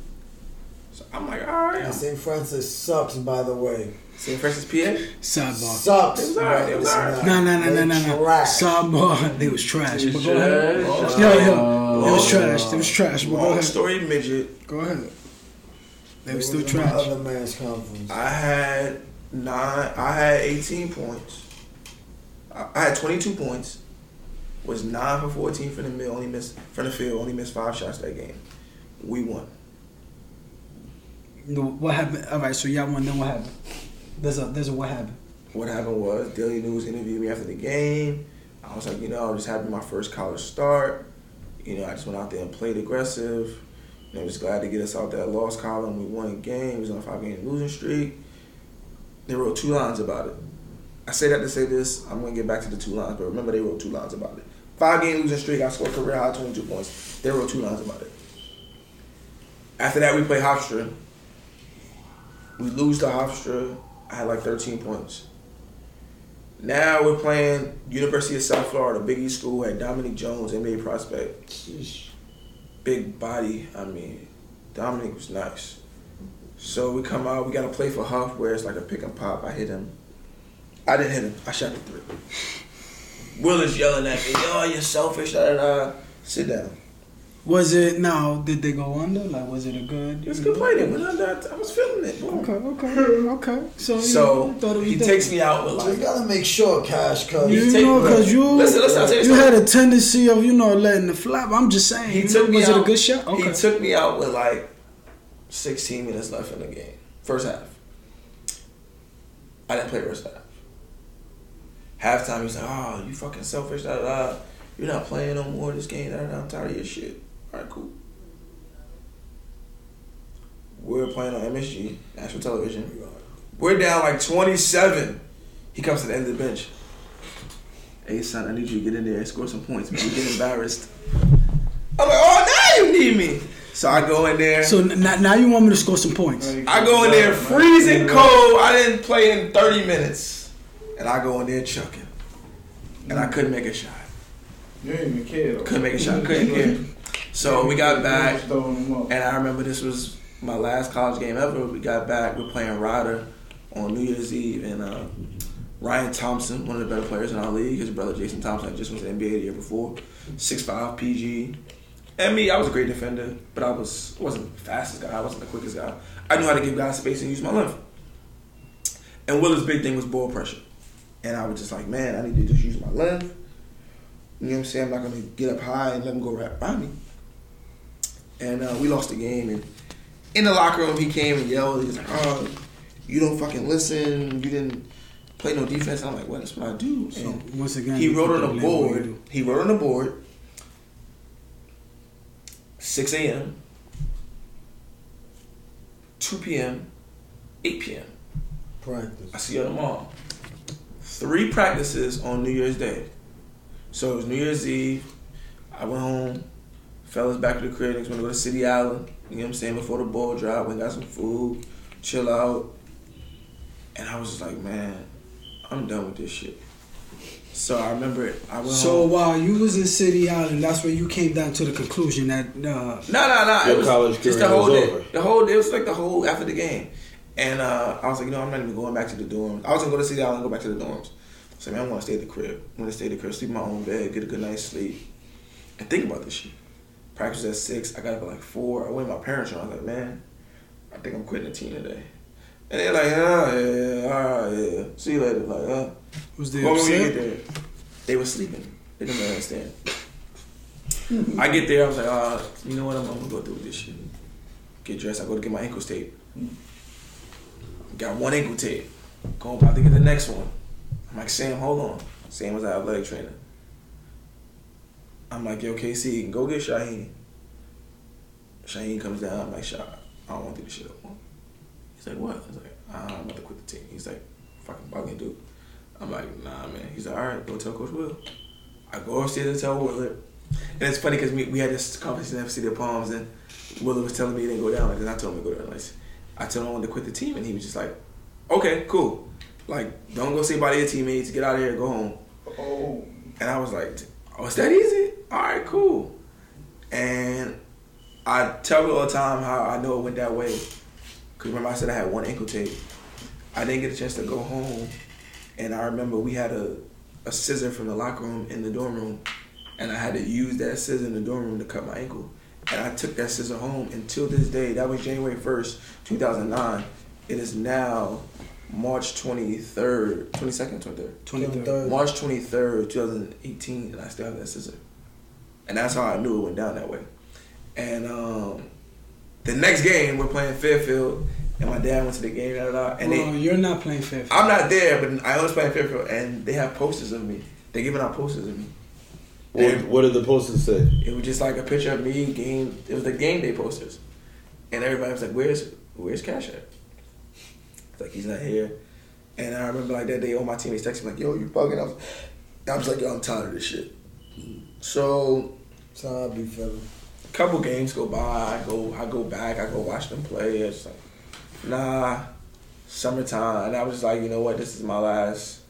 So I'm like, all right. And St. Francis sucks, by the way. St. Francis, PA. Sidebar. Sucks. It was alright, it was it's alright. not. No, no, no, no, They no, no. trash. Sidebar. (laughs) They was trash. But go ahead. trash. Yo, yo. Oh. It was trash. It was trash. But go ahead. story midget. Go ahead. They It was still was in my trash. other man's conference. I had nine. I had 18 points. I I had 22 points. was nine for fourteen from the middle, only missed from the field, only missed five shots that game. We won. What happened? All right, so y'all won. Then what happened? There's a there's a what happened. What happened was Daily News interviewed me after the game. I was like, you know, I just having my first college start. You know, I just went out there and played aggressive. I was glad to get us out that loss column. We won a game. We was on a five game losing streak. They wrote two lines about it. I say that to say this. I'm gonna get back to the two lines, but remember they wrote two lines about it. Five game losing streak. I scored career high 22 points. They wrote two lines about it. After that, we play Hofstra. We lose to Hofstra. I had like 13 points. Now we're playing University of South Florida, Big East School at Dominique Jones, NBA prospect. Big body. I mean, Dominique was nice. So we come out. We got to play for Huff, where it's like a pick and pop. I hit him. I didn't hit him. I shot the three. Will is yelling at me, "Yo, you're selfish." Da, da, da. Sit down. Was it now? Did they go under? Like, was it a good? It was a good play. They went under. I was feeling it. Boom. Okay, okay, (laughs) okay. So, you know, thought it was he dope. takes me out with So you gotta make sure, Cash, cause You take- know, because you Listen, listen, I'll tell you you had a tendency of you know letting it flap. I'm just saying. He took know, me was out. it a good shot? Okay. He took me out with like 16 minutes left in the game. First half. I didn't play first half. Halftime, he's like, "Oh, you fucking selfish, da da da. You're not playing no more this game. Da, da, da. I'm tired of your shit." All right, cool. We're playing on MSG, national television. We're down like 27. He comes to the end of the bench. Hey son, I need you to get in there and score some points. Man, you get embarrassed. I'm like, oh, now you need me. So I go in there. so n- now, now you want me to score some points? I go in there freezing cold. I didn't play in 30 minutes. And I go in there chucking. And I couldn't make a shot. You didn't even care. Though. Couldn't make a shot. Couldn't care. So we got back. And I remember this was my last college game ever. We got back. We're playing Rider on New Year's Eve. And uh, Ryan Thompson, one of the better players in our league, his brother Jason Thompson, just went to the NBA the year before. 6'5 PG. And me, I was a great defender, but I was wasn't the fastest guy. I wasn't the quickest guy. I knew how to give guys space and use my length. And Willard's big thing was ball pressure. And I was just like, man, I need to just use my length. You know what I'm saying? I'm not gonna get up high and let him go right by me. And uh, we lost the game. And in the locker room, he came and yelled. He's like, "Oh, you don't fucking listen. You didn't play no defense." I'm like, "Well, that's what I do." So And once again, he wrote on the the blame where you board. He wrote on the board. 6 a.m., 2 p.m., 8 p.m. practice. I see you tomorrow. Three practices on New Year's Day. So it was New Year's Eve. I went home. Fellas back to the crib. Next want to go to City Island. You know what I'm saying? Before the ball drop, went got some food, chill out. And I was just like, man, I'm done with this shit. So I remember it. I went So home. while you was in City Island, that's where you came down to the conclusion that uh, No, no, no. Your It was college just the whole was day. over. The whole day. It was like the whole after the game. And uh, I was like, you know, I'm not even going back to the dorms. I was gonna go to City Island and go back to the dorms. So man, I'm gonna stay at the crib. I'm gonna stay at the crib, sleep in my own bed, get a good night's sleep, and think about this shit. Practice at six. I got up at like four. I went to my parents. And I was like, man, I think I'm quitting the team today. And they're like, oh, yeah, yeah, all right, yeah. See you later. Like, uh, was they we upset? get there, they were sleeping. They didn't understand. I get there, I was like, uh, you know what, I'm, I'm gonna go through with this shit. Get dressed, I go to get my ankle tape. Got one ankle tape. Going about to get the next one. I'm like, Sam, hold on. Sam was our athletic trainer. I'm like, yo, KC, go get Shaheen. Shaheen comes down, I'm like, Shah, I don't want to do this shit no more. He's like, what? I was like, "Ah, I'm about to quit the team. He's like, fucking bugging, dude. I'm like, nah, man. He's like, all right, go tell Coach Will. I go upstairs and tell Willard. And it's funny because we, we had this conversation at City of Palms, and Willard was telling me he didn't go down. Like, and I told him to go down. Like, I told him I wanted to quit the team, and he was just like, okay, cool. Like, don't go say bye to your teammates. Get out of here. Go home. Oh, And I was like, oh, it's that easy? All right, cool. And I tell you all the time how I know it went that way. Because remember I said I had one ankle tape. I didn't get a chance to go home. And I remember we had a, a scissor from the locker room in the dorm room. And I had to use that scissor in the dorm room to cut my ankle. And I took that scissor home. Until this day, that was January 1st, 2009. It is now March 23rd, 22nd, 23rd. 23rd. March 23rd, 2018, and I still have that scissor. And that's how I knew it went down that way. And um, the next game, we're playing Fairfield, and my dad went to the game, da, da, da, and well, they, you're not playing Fairfield. I'm not there, but I was playing Fairfield, and they have posters of me. They're giving out posters of me. What, what did the posters say? It was just like a picture of me, game. It was the game day posters, and everybody was like, "Where's Where's Cash at?" Like he's not here. And I remember like that day, all my teammates texted me like, "Yo, you bugging?" I was, I was like, "Yo, I'm tired of this shit." So how I be feeling. a couple games go by, I go, I go back, I go watch them play. It's like, nah, summertime, and I was just like, you know what, this is my last.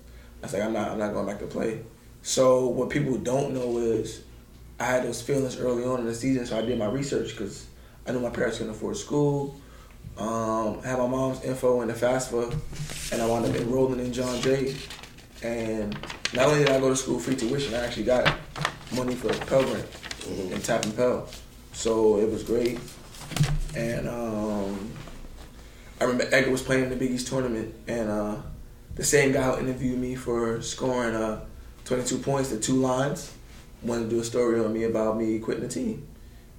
I was like, I'm not, I'm not going back to play. So what people don't know is, I had those feelings early on in the season, so I did my research because I knew my parents couldn't afford school. Um, I had my mom's info in the FAFSA, and I wound up enrolling in John Jay. And not only did I go to school free tuition, I actually got money for a Pell Grant and Tap and Pell. So it was great. And um, I remember Edgar was playing in the Big East tournament, and uh, the same guy who interviewed me for scoring uh, 22 points to two lines wanted to do a story on me about me quitting the team.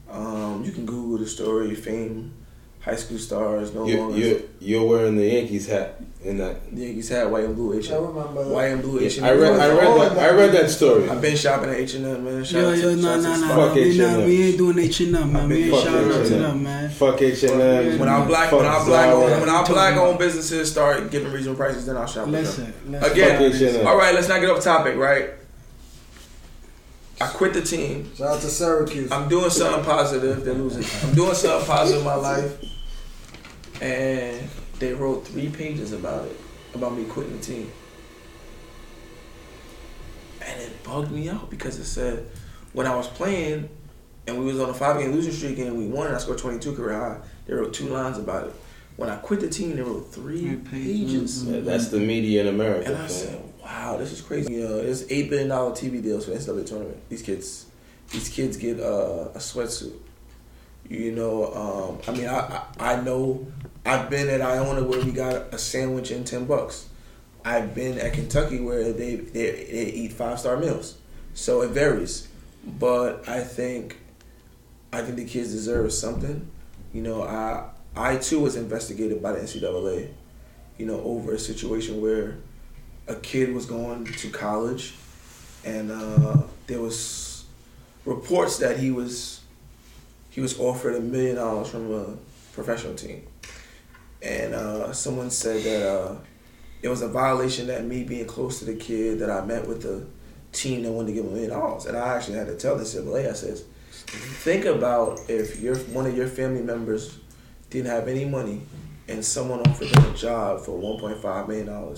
Um, you can Google the story, Fame, High School Stars, no You, longer. you, you're wearing the Yankees hat in that. The Yankees hat, white and blue H. I remember that. White and blue H. I read, I read oh, that. I read that story. I've been shopping at H and M, man. Shout Yo, yo, to, no, shout no, no, Fuck we, not, H&M. we ain't doing H and M, man. We ain't Fuck shouting out to H&M. them, man. Fuck H and M. When our black, Fuck when our black, Zara. owned, when our Talking black about- owned businesses start giving reasonable prices, then I'll shop Listen, listen. Again, H&M. all right, let's not get off topic, right? I quit the team. Shout out to Syracuse. I'm doing something positive. They're losing. I'm doing something positive in my life, and they wrote three pages about it, about me quitting the team, and it bugged me out because it said when I was playing and we was on a five game losing streak and we won and I scored 22 career high. They wrote two lines about it. When I quit the team, they wrote three Three pages. pages. Yeah, that's the media in America. And I said, "Wow, this is crazy." You know, there's eight billion dollar TV deals for the NCAA tournament. These kids, these kids get uh, a sweatsuit. You know, um, I mean, I, I I know I've been at Iona where we got a sandwich and ten bucks. I've been at Kentucky where they they, they eat five star meals. So it varies, but I think I think the kids deserve something. You know, I I too was investigated by the NCAA. You know, over a situation where a kid was going to college, and uh, there was reports that he was he was offered a million dollars from a professional team, and uh, someone said that uh, it was a violation that me being close to the kid that I met with the team that wanted to give him a million dollars, and I actually had to tell the NCAA. I says, think about if your one of your family members didn't have any money and someone offered them a job for $1.5 million,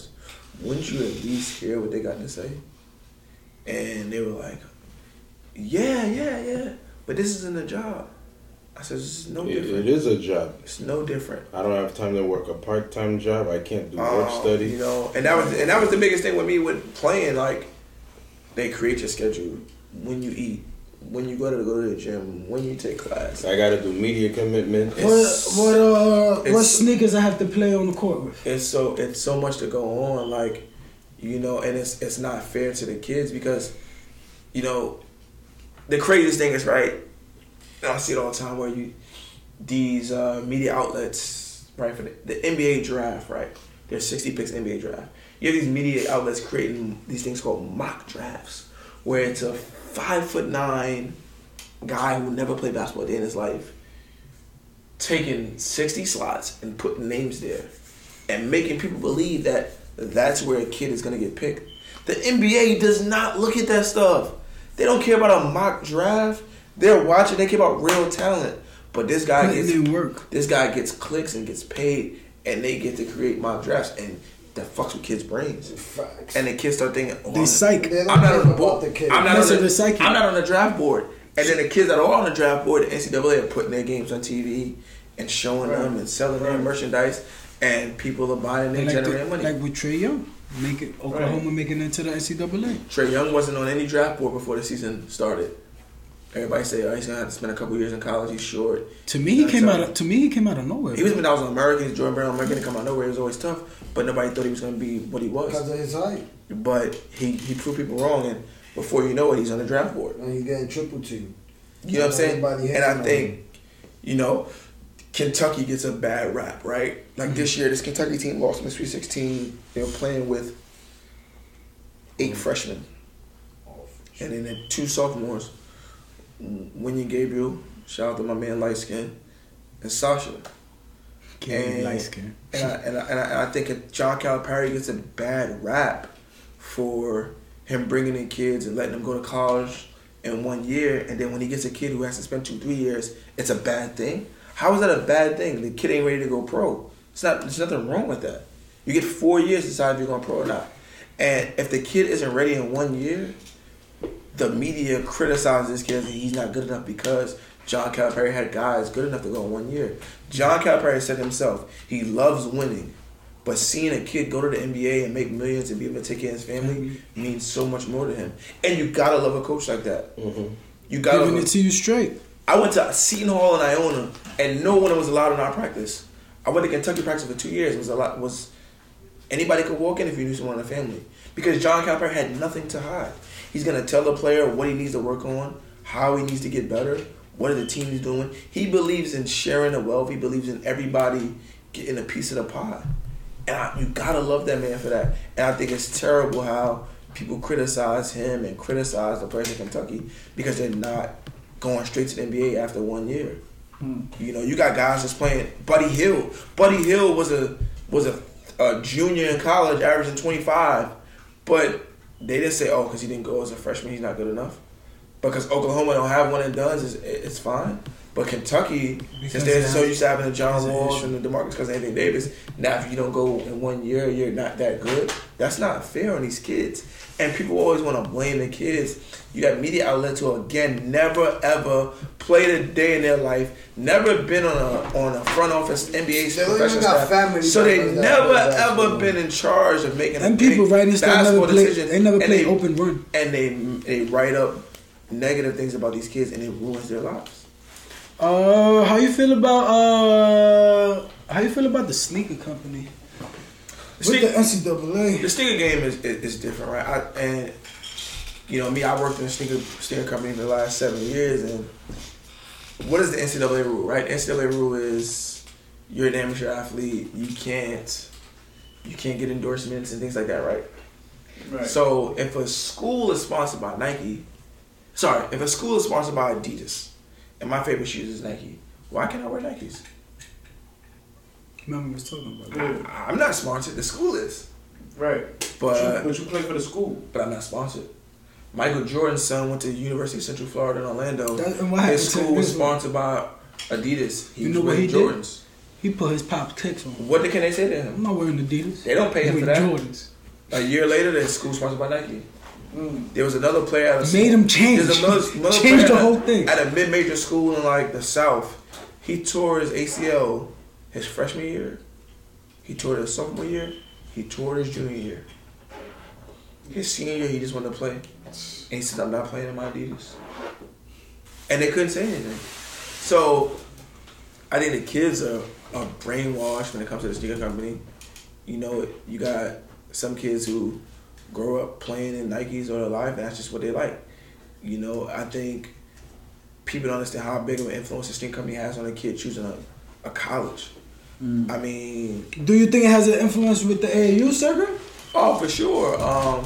wouldn't you at least hear what they got to say? And they were like, yeah, yeah, yeah, but this isn't a job. I said, it's no It- different. it is a job. It's no different. I don't have time to work a part time job. I can't do work Um, study. You know, and that was and that was the biggest thing with me with playing. Like, they create your schedule when you eat, when you go to go to the gym, when you take class. I got to do media commitment. What, what, uh, what sneakers I have to play on the court with? it's so it's so much to go on like you know and it's it's not fair to the kids because you know the craziest thing is right and i see it all the time where you these uh, media outlets right for the, the nba draft right there's 60 picks nba draft you have these media outlets creating these things called mock drafts where it's a five foot nine guy who never played basketball a day in his life taking 60 slots and putting names there and making people believe that that's where a kid is going to get picked. The NBA does not look at that stuff. They don't care about a mock draft. They're watching. They care about real talent. But this guy gets work. This guy gets clicks and gets paid, and they get to create mock drafts, and that fucks with kids' brains. Facts. And the kids start thinking, oh, They I'm- psych. I'm not on the board. the kid. I'm not on Listen the, psyche. I'm not on the draft board. And then the kids that are on the draft board, the NCAA are putting their games on TV and showing them and selling their merchandise, and people are buying and Like, generating the, money. like with Trae Young, making Oklahoma making it into the NCAA. Trae Young wasn't on any draft board before the season started. Everybody say oh, he's gonna have to spend a couple years in college. He's short. To me, he came out. Of, to me, he came out of nowhere. He was when I was on Americans, Jordan Brown American to come out of nowhere. It was always tough, but nobody thought he was gonna be what he was. Because of his height. But he he proved people wrong, and before you know it, he's on the draft board. And he's getting triple team. You know what I'm saying? And I hating on think, you know, Kentucky gets a bad rap, right? Like this year, this Kentucky team lost in the Sweet 16. They were playing with eight freshmen, and then two sophomores, Wenyen Gabriel, shout out to my man Light Skin, and Sacha. And- light skin. And I, and I, and I, and I think John Calipari gets a bad rap for him bringing in kids and letting them go to college in one year, and then when he gets a kid who has to spend two, three years, it's a bad thing. How is that a bad thing? The kid ain't ready to go pro. It's not. There's nothing wrong with that. You get four years to decide if you're going pro or not. And if the kid isn't ready in one year, the media criticizes this kid and he's not good enough because John Calipari had guys good enough to go one year. John Calipari said himself he loves winning, but seeing a kid go to the NBA and make millions and be able to take care of his family means so much more to him. And you gotta love a coach like that. Mm-hmm. You gotta. Giving Love it to you straight. I went to Seton Hall in Iona, and no one was allowed in our practice. I went to Kentucky practice for two years. It was a lot. Was anybody could walk in if you knew someone in the family because John Calipari had nothing to hide. He's gonna tell the player what he needs to work on, how he needs to get better, what are the teams doing. He believes in sharing the wealth. He believes in everybody getting a piece of the pie, and I, you gotta love that man for that. And I think it's terrible how people criticize him and criticize the players in Kentucky because they're not going straight to the NBA after one year. Hmm. You know, you got guys that's playing. Buddy Hield. Buddy Hield was a was a, a junior in college, averaging twenty five, but they didn't say, oh, because he didn't go as a freshman, he's not good enough. Because Oklahoma don't have one and done's, it's, it's fine. But Kentucky, Because since they're so used to having the John Walls and the Demarcus Cousins, Anthony Davis, now if you don't go in one year, you're not that good. That's not fair on these kids. And people always want to blame the kids. You got media outlets who again never ever played a day in their life, never been on a on a front office NBA They professional got staff. family so they members never play ever basketball. been in charge of making a And people big writing stuff never basketball play. decision. They never And play open run. and they they write up negative things about these kids and it ruins their lives. Uh, how you feel about uh, how you feel about the sneaker company? The With the sneaker, NCAA. the sneaker game is, is, is different, right? I, and you know me, I worked in a sneaker sneaker company for the last seven years, and what is the NCAA rule, right? The NCAA rule is you're an amateur athlete, you can't you can't get endorsements and things like that, right? Right. So if a school is sponsored by Nike, sorry, if a school is sponsored by Adidas, and my favorite shoes is Nike, why can't I wear Nikes? Remember was talking about that. I, I'm not sponsored. The school is, right. but but you play for the school. but I'm not sponsored. Michael Jordan's son went to the University of Central Florida in Orlando. That- and what His school was sponsored by Adidas. He You was know what wearing he did? Jordans. He put his pop kicks on. What can they say to him? I'm not wearing Adidas. They don't pay him for wearing that. Jordans. A year later, the school sponsored by Nike. Mm. There was another player at a Made him change. There's another, another Change player the at a- whole thing. At a mid-major school in like the South, he tore his ACL his freshman year. He toured his sophomore year. He toured his junior year. His senior year, he just wanted to play. And he said, "I'm not playing in my Adidas." And they couldn't say anything. So, I think the kids are, are brainwashed when it comes to the sneaker company. You know, you got some kids who grow up playing in Nikes all their life, and that's just what they like. You know, I think people don't understand how big of an influence the sneaker company has on a kid choosing a, a college. I mean, Do you think it has an influence with the AAU circuit? oh, for sure. Um,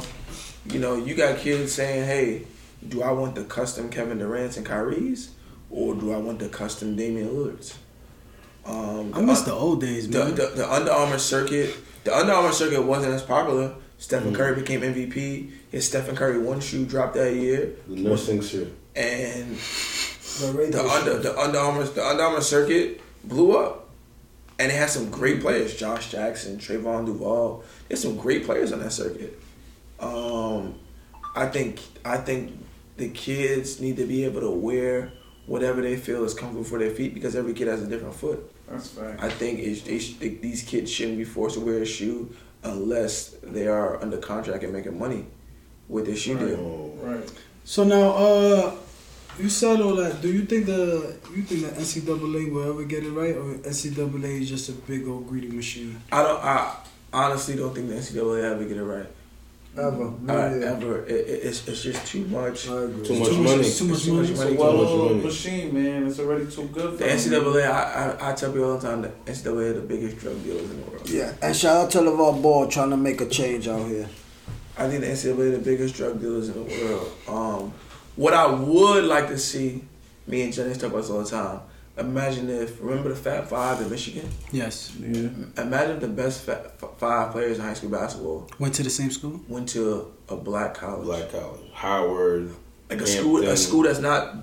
you know, you got kids saying, hey, do I want the custom Kevin Durant's and Kyrie's, or do I want the custom Damian Lillard's? Um, I miss the old days, the, man. the, the Under Armour circuit, the Under Armour circuit wasn't as popular. Stephen Mm. Curry became MVP. His Stephen Curry one shoe dropped that year, The nursing shirt. and The the under the Under Armour the Under Armour circuit blew up, and it has some great players: Josh Jackson, Trevon Duval. There's some great players on that circuit. Um, I think I think the kids need to be able to wear whatever they feel is comfortable for their feet because every kid has a different foot. That's fact. I think it, they, sh- these kids shouldn't be forced to wear a shoe unless they are under contract and making money with their shoe deal. Oh. Right. So now, uh, You said all that. Do you think the you think the NCAA will ever get it right, or NCAA is just a big old greedy machine? I don't. I honestly don't think the NCAA ever get it right. Ever. Uh, Yeah. Ever. It, it, it's it's just too much. Too much Too much- money. too much It's too much money. money. It's a well much oiled money. machine, man. It's already too good for The them. NCAA, I, I, I tell people all the time, the NCAA are the biggest drug dealers in the world. Yeah, and shout out to LeVar Ball trying to make a change out here. I think the NCAA are the biggest drug dealers in the world. Um, what I would like to see, me and Jenny talk about this all the time. Imagine if remember the Fab Five in Michigan. Yes. Imagine the best fat, f- five players in high school basketball Went to the same school. went to a, a black college, Black College, Howard. like a school, a school that's not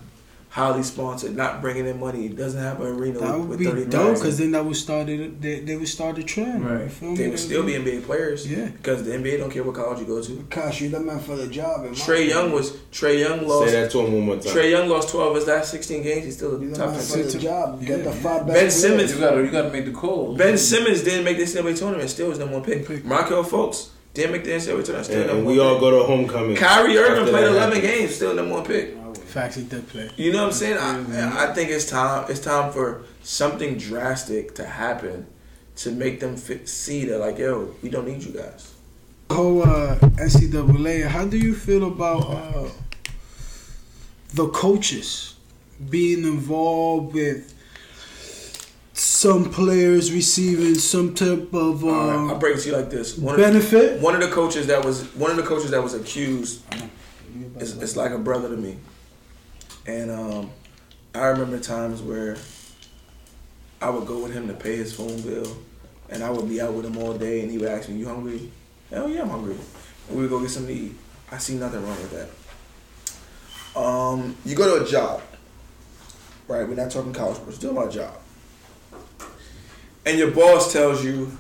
highly sponsored, not bringing in money, It doesn't have an arena That with, would with be dope because then that would start it. They, they would start a trend. Right. You feel They me? would still be NBA players, Yeah. because the NBA don't care what college you go to. Cash, you're the man for the job. in Trae Young was Trae Young lost. Say that to him one more time. Trae Young lost twelve of his last sixteen games. He's still You the the top man ten for the job. Get Yeah. the five Ben best Simmons- You gotta, you gotta make the call. Ben Simmons didn't make the NCAA tournament. Still was number one pick. Pick. Markelle Fultz didn't make the NCAA tournament. Still And, number and one we all pick. go to homecoming. Kyrie Irving played eleven happens. games. Still number one pick. Facts, he did play. You know what I'm saying? I, I think it's time. It's time for something drastic to happen to make them fit, see that like, yo, we don't need you guys. whole uh, NCAA. How do you feel about uh, the coaches being involved with some players receiving some type of All right, uh, I'll break it to you like this. One of, the, benefit? one of the coaches that was one of the coaches that was accused is it's like a brother to me. And um, I remember times where I would go with him to pay his phone bill, and I would be out with him all day, and he would ask me, "You hungry?" Hell yeah, I'm hungry. And we would go get something to eat. I see nothing wrong with that. Um, you go to a job, right? We're not talking college sports. Talking about a job, and your boss tells you,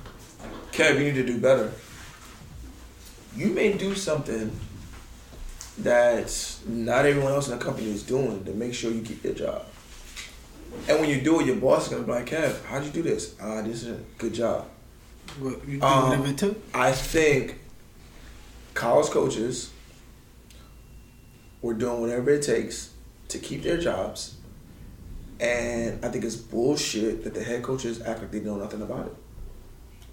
"Kev, you need to do better." You may do something that not everyone else in the company is doing to make sure you keep your job. And when you do it, your boss is gonna be like, Kev, how'd you do this? Ah, this is a good job. What, you do Um, whatever it took? I think college coaches were doing whatever it takes to keep their jobs. And I think it's bullshit that the head coaches act like they know nothing about it.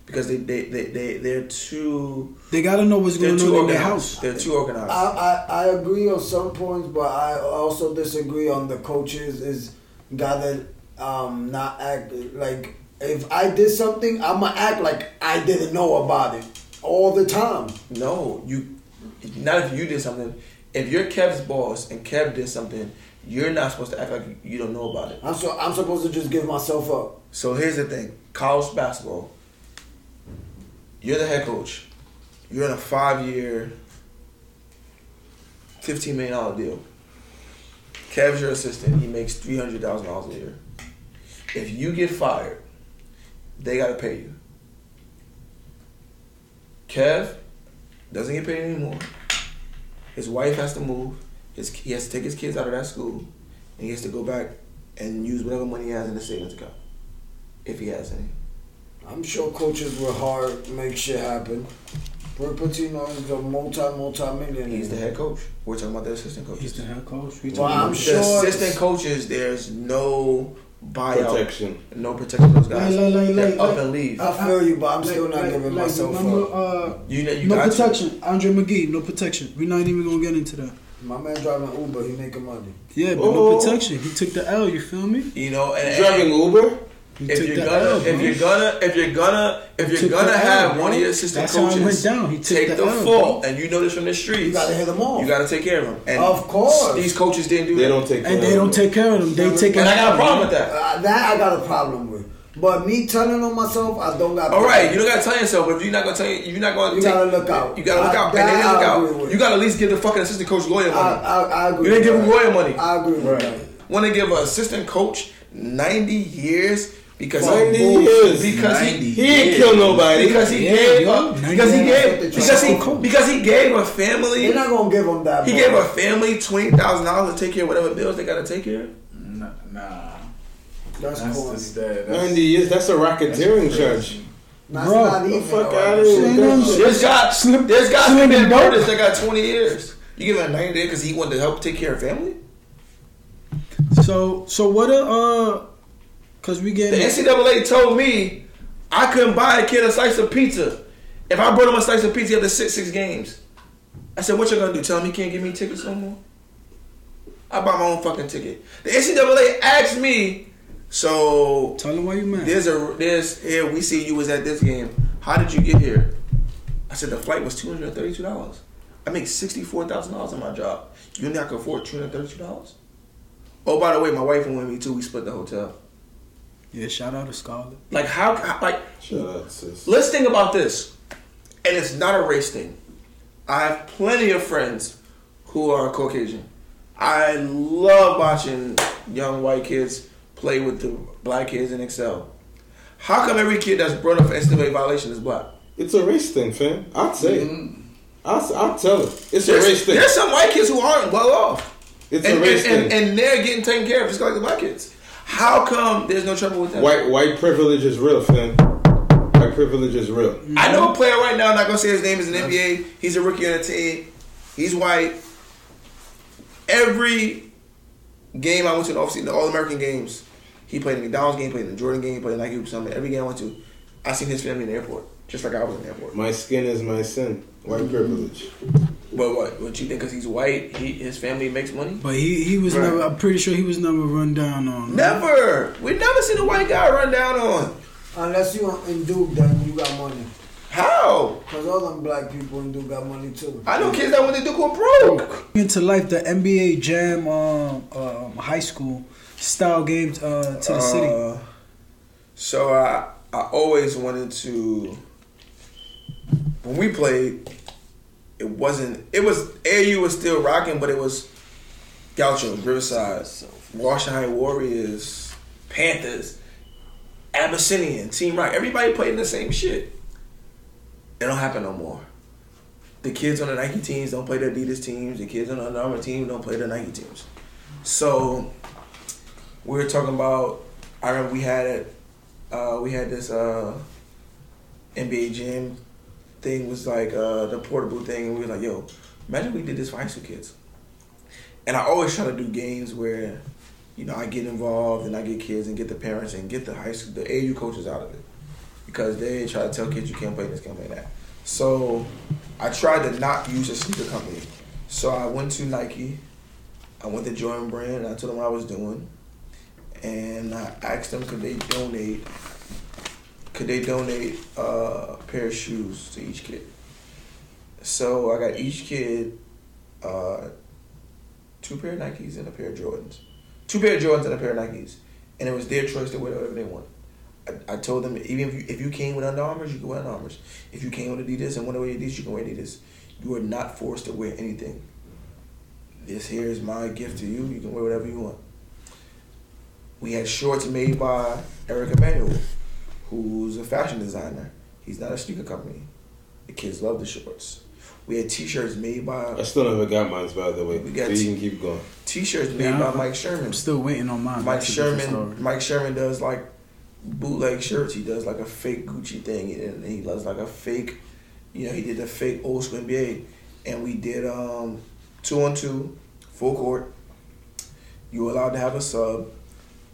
Because they, they, they, they, they're too They gotta know what's going too on in their house. They're too organized. I, I, I agree on some points, but I also disagree on the coaches is gotta um, not act like if I did something, I'ma act like I didn't know about it all the time. No, you. Not if you did something. If you're Kev's boss and Kev did something, you're not supposed to act like you don't know about it. I'm so I'm supposed to just give myself up. So here's the thing: college basketball. You're the head coach. You're in a five-year, fifteen million dollar deal. Kev's your assistant. He makes three hundred thousand dollars a year. If you get fired, they gotta pay you. Kev doesn't get paid anymore. His wife has to move. His he has to take his kids out of that school, and he has to go back and use whatever money he has in the savings account, if he has any. I'm sure coaches were hard to make shit happen. Roy Pitino is a multi multi millionaire. He's the head coach. We're talking about the assistant coaches. He's the head coach. We Well, I'm about- the sure assistant coaches, there's no buyout, Protection. no protection those guys. Like, like, like, They're like, up like- and leave. I feel you, but I'm Like- still not like- giving like, myself remember, up. you Uh, know, you no got to. protection. Andre McGee, no protection. We're not even gonna get into that. My man driving Uber, he making money. Yeah, but Oh. no protection. He took the L. You feel me? You know, and, and Driving Uber? He if you're gonna, L. if you're gonna, if you're gonna, if you're gonna have L, one of your assistant That's coaches went down. He took take the the, L, fault, and you know this from the streets. You gotta hit them off. You gotta take care of them. And Of course. these coaches didn't do They that. don't take and care they of don't take care of them. They take and I got a problem with that. Uh, that I got a problem with. But me telling on myself, I don't got. All right, you don't gotta tell yourself, but if you're not gonna tell you, you're not gonna. You take, gotta look out. You gotta look I- out, and they didn't look I agree out. with. You gotta at least give the fucking assistant coach lawyer money. I, I agree. You didn't give him lawyer money. I agree Right. Want to give an assistant coach ninety years because 90 he years. because 90 he He ain't kill nobody. because he Yeah, gave yo, a, 90 because he gave because he because he gave a family They're not gonna give him that. he ball. gave a family twenty thousand dollars to take care of whatever bills they gotta take care of. Nah, nah. That's, That's corny. just that. 90 years, that's a racketeering charge. That's Bro, not The even. fuck out of here. with that shit. There's guys there's guys Slim committing and dope. that got twenty years. You give him a ninety day because he wanted to help take care of family. So so what a uh, cause we get The NCAA told me I couldn't buy a kid a slice of pizza if I brought him a slice of pizza after six six games. I said, "What you gonna do? Tell him he can't give me tickets no more?" I bought my own fucking ticket. The NCAA asked me, so Tell him why you mad. there's a there's here we see you was at this game. How did you get here? I said the flight was two hundred thirty two dollars. I make sixty four thousand dollars in my job. You think I can afford two hundred thirty two dollars? Oh, by the way, my wife went with me too. We split the hotel. Yeah, shout out to Scarlett. Like how? how like Shout out, sis. let's think about this, and it's not a race thing. I have plenty of friends who are Caucasian. I love watching young white kids play with the black kids in Excel. How come every kid that's brought up for NCAA violation is black? It's a race thing, fam. I'll say it. Mm-hmm. I'll, I'll tell it. It's a race thing. there's some white kids who aren't well off, It's and, a race and, and, thing. and they're getting taken care of just like the black kids. How come there's no trouble with that? White white privilege is real, fam. White privilege is real. I know a player right now. I'm not gonna say his name is an NBA. He's a rookie on the team. He's white. Every game I went to in the offseason, the All American games, he played in the McDonald's game, played in the Jordan game, played in Nike Hoops Summit. Every game I went to, I seen his family in the airport, just like I was in the airport. My skin is my sin. White privilege. But what? What you think? Because he's white, he his family makes money? But he he was Right. never. I'm pretty sure he was never run down on. Never. We never seen a white guy run down on. Unless you in Duke, then you got money. How? Cause all them black people in Duke got money too. I know kids that went to Duke were broke. Into life, the NBA Jam um, um, high school style games uh, to the city. Uh, So I I always wanted to. When we played, it wasn't. It was AU was still rocking, but it was Gauchos, Riverside, Washington Warriors, Panthers, Abyssinian, Team Rock. Everybody playing the same shit. It don't happen no more. The kids on the Nike teams don't play the Adidas teams. The kids on the Under Armour team don't play the Nike teams. So we were talking about. I remember we had it. Uh, we had this uh, NBA Jam thing was like uh, the portable thing, and we were like, "Yo, imagine we did this for high school kids." And I always try to do games where, you know, I get involved and I get kids and get the parents and get the high school, the AU coaches out of it, because they try to tell kids you can't play this, can't play that. So I tried to not use a sneaker company. So I went to Nike. I went to Jordan Brand and I told them what I was doing. And I asked them could they donate could they donate uh, a pair of shoes to each kid. So I got each kid uh, two pair of Nikes and a pair of Jordans. Two pair of Jordans and a pair of Nikes. And it was their choice to wear whatever they want. I, I told them even if you if you came with Under Armours, you can wear Under Armours. If you came with Adidas and want to wear Adidas, you can wear Adidas. You are not forced to wear anything. This here is my gift to you. You can wear whatever you want. We had shorts made by Eric Emanuel, fashion designer. He's not a sneaker company. The kids love the shorts. We had T-shirts made by. I by still never got mine, by the way. We got so you t- can keep going. T-shirts made Yeah, by Mike Sherman. I'm still waiting on mine. Mike That's Sherman. Mike Sherman does like bootleg shirts. He does like a fake Gucci thing, and he does like a fake. You know, he did the fake old school NBA, and we did um, two on two, full court. You were allowed to have a sub.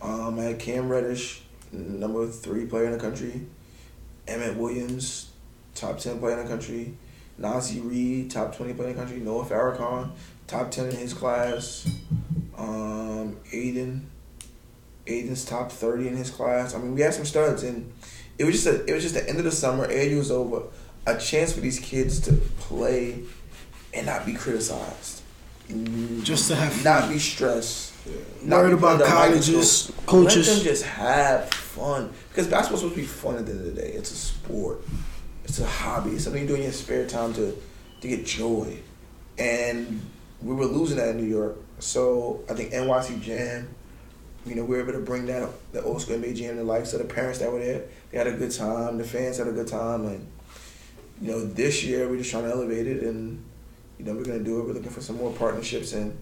Um, I had Cam Reddish, number three player in the country. Emmett Williams, top ten player in the country. Nazi Reed, top twenty player in the country. Noah Farrakhan, top ten in his class. Um, Aiden, Aiden's top thirty in his class. I mean, we had some studs, and it was just a, it was just the end of the summer. AU was over. A chance for these kids to play and not be criticized, Just to have not be stressed, Worried be put about colleges, coaches. Let them just have fun because basketball's supposed to be fun at the end of the day. It's a sport. It's a hobby. It's something you do in your spare time to to get joy. And we were losing that in New York. So I think NYC Jam, you know, we were able to bring that the old school NBA Jam to life. So the parents that were there, they had a good time. The fans had a good time. And you know, this year we're just trying to elevate it, and you know, we're gonna do it. We're looking for some more partnerships, and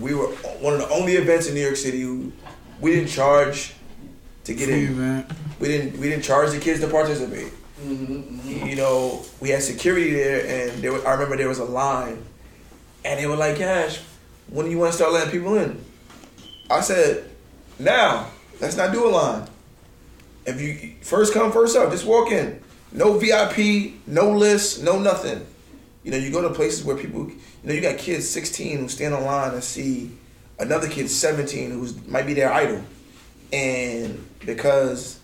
we were one of the only events in New York City who we didn't charge to get Free in. event. We didn't we didn't charge the kids to participate. Mm-hmm, mm-hmm. You know, we had security there, and there was, I remember there was a line, and they were like, "Cash, when do you want to start letting people in?" I said, now let's not do a line. If you first come, first serve, just walk in. No VIP, no list, no nothing. You know, you go to places where people, you know, you got kids 16 who stand on line and see another kid 17 who's might be their idol, and because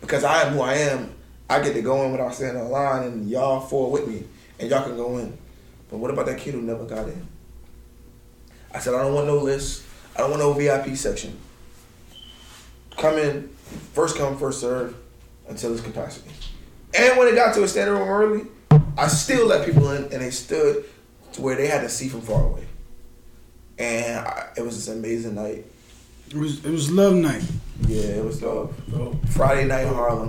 because I am who I am, I get to go in without standing on line, and y'all four with me, and y'all can go in. But what about that kid who never got in? I said I don't want no list. I don't want no VIP section. Come in, first come, first serve, until it's capacity. And when it got to a standing room early, I still let people in, and they stood to where they had to see from far away. And I, it was this amazing night. It was it was love night. Yeah, it was dope. dope. Friday night in Harlem.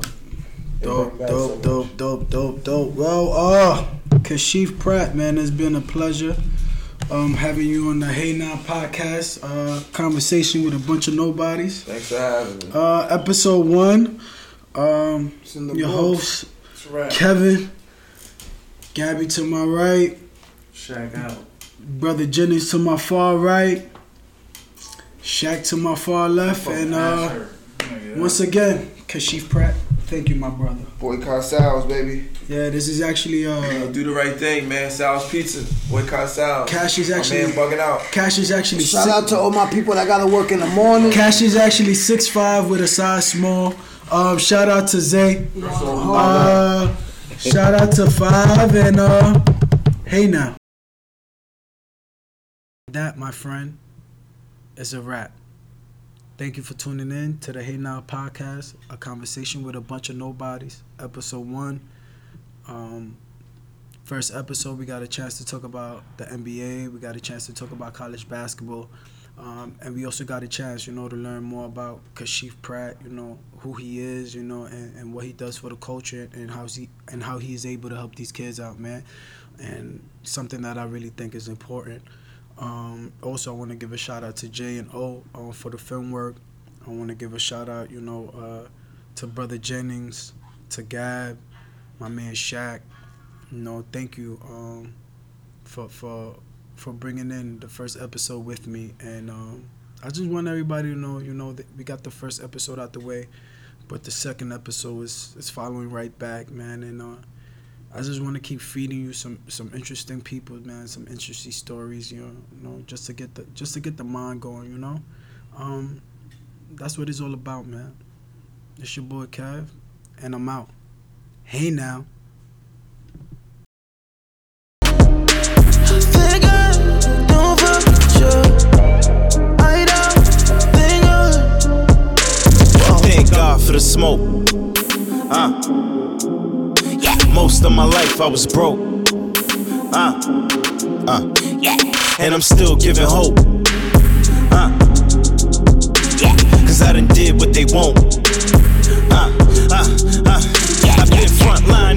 It Dope, so dope, dope, dope, dope, dope. Well, uh, Kashif Pratt, man, it's been a pleasure um, having you on the Hey Now podcast. Uh, conversation with a bunch of nobodies. Thanks for having me. Uh, episode one. Um, It's in the your books. host Kevin, Gabby to my right, Shaq out. brother Jennings to my far right, Shaq to my far left, and uh, once again, Kashif Pratt. Thank you, my brother. Boycott Sal's, baby. Yeah, this is actually uh, Do the right thing, man. Sal's Pizza. Boycott Sal's. Cash is My actually man bugging out. Cash is actually Shout six, out to all my people that gotta work in the morning. Cash is actually six five with a size small. Um, shout out to Zay. Uh, shout out to Five and uh, hey now. That, my friend, is a wrap. Thank you for tuning in to the Hey Now podcast, a conversation with a bunch of nobodies. Episode one. Um, first episode, we got a chance to talk about the NBA. We got a chance to talk about college basketball. Um, and we also got a chance, you know, to learn more about Kashif Pratt, you know, who he is, you know, and, and what he does for the culture and how he and how he is able to help these kids out, man. And something that I really think is important. Um, also, I want to give a shout out to J and O uh, for the film work. I want to give a shout out, you know, uh, to Brother Jennings, to Gab, my man Shaq. You know, thank you um, for for for bringing in the first episode with me. And um, I just want everybody to know, you know, that we got the first episode out the way, but the second episode is is following right back, man. And uh, I just want to keep feeding you some some interesting people, man, some interesting stories, you know, you know, just to get the just to get the mind going, you know. Um, that's what it's all about, man. It's your boy Kev, and I'm out. Hey now. Thank God for the smoke. Uh. Most of my life I was broke. Uh. Uh. yeah. And I'm still giving hope. Uh. Cause I done did what they won't. Uh. Uh. Uh. I've been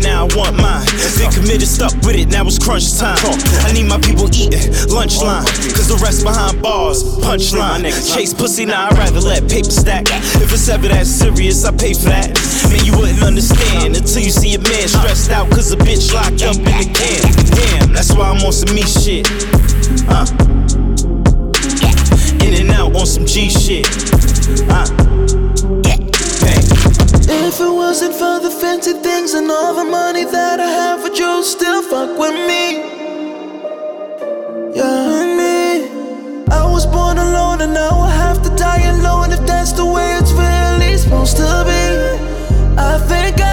now I want mine. Been committed, stuck with it, now it's crunch time. I need my people eating lunch line. Cause the rest behind bars, punchline. Chase pussy, now I'd rather let paper stack. If it's ever that serious, I pay for that. Man, you wouldn't understand until you see a man stressed out cause a bitch locked up in the can. Damn, that's why I'm on some me shit. Uh. In and out on some G shit. Uh. Bang. If it wasn't for the fancy things and all the money that I have, would you still fuck with me? Yeah, and me. I was born alone and now I have to die alone if that's the way it's really supposed to be. I think I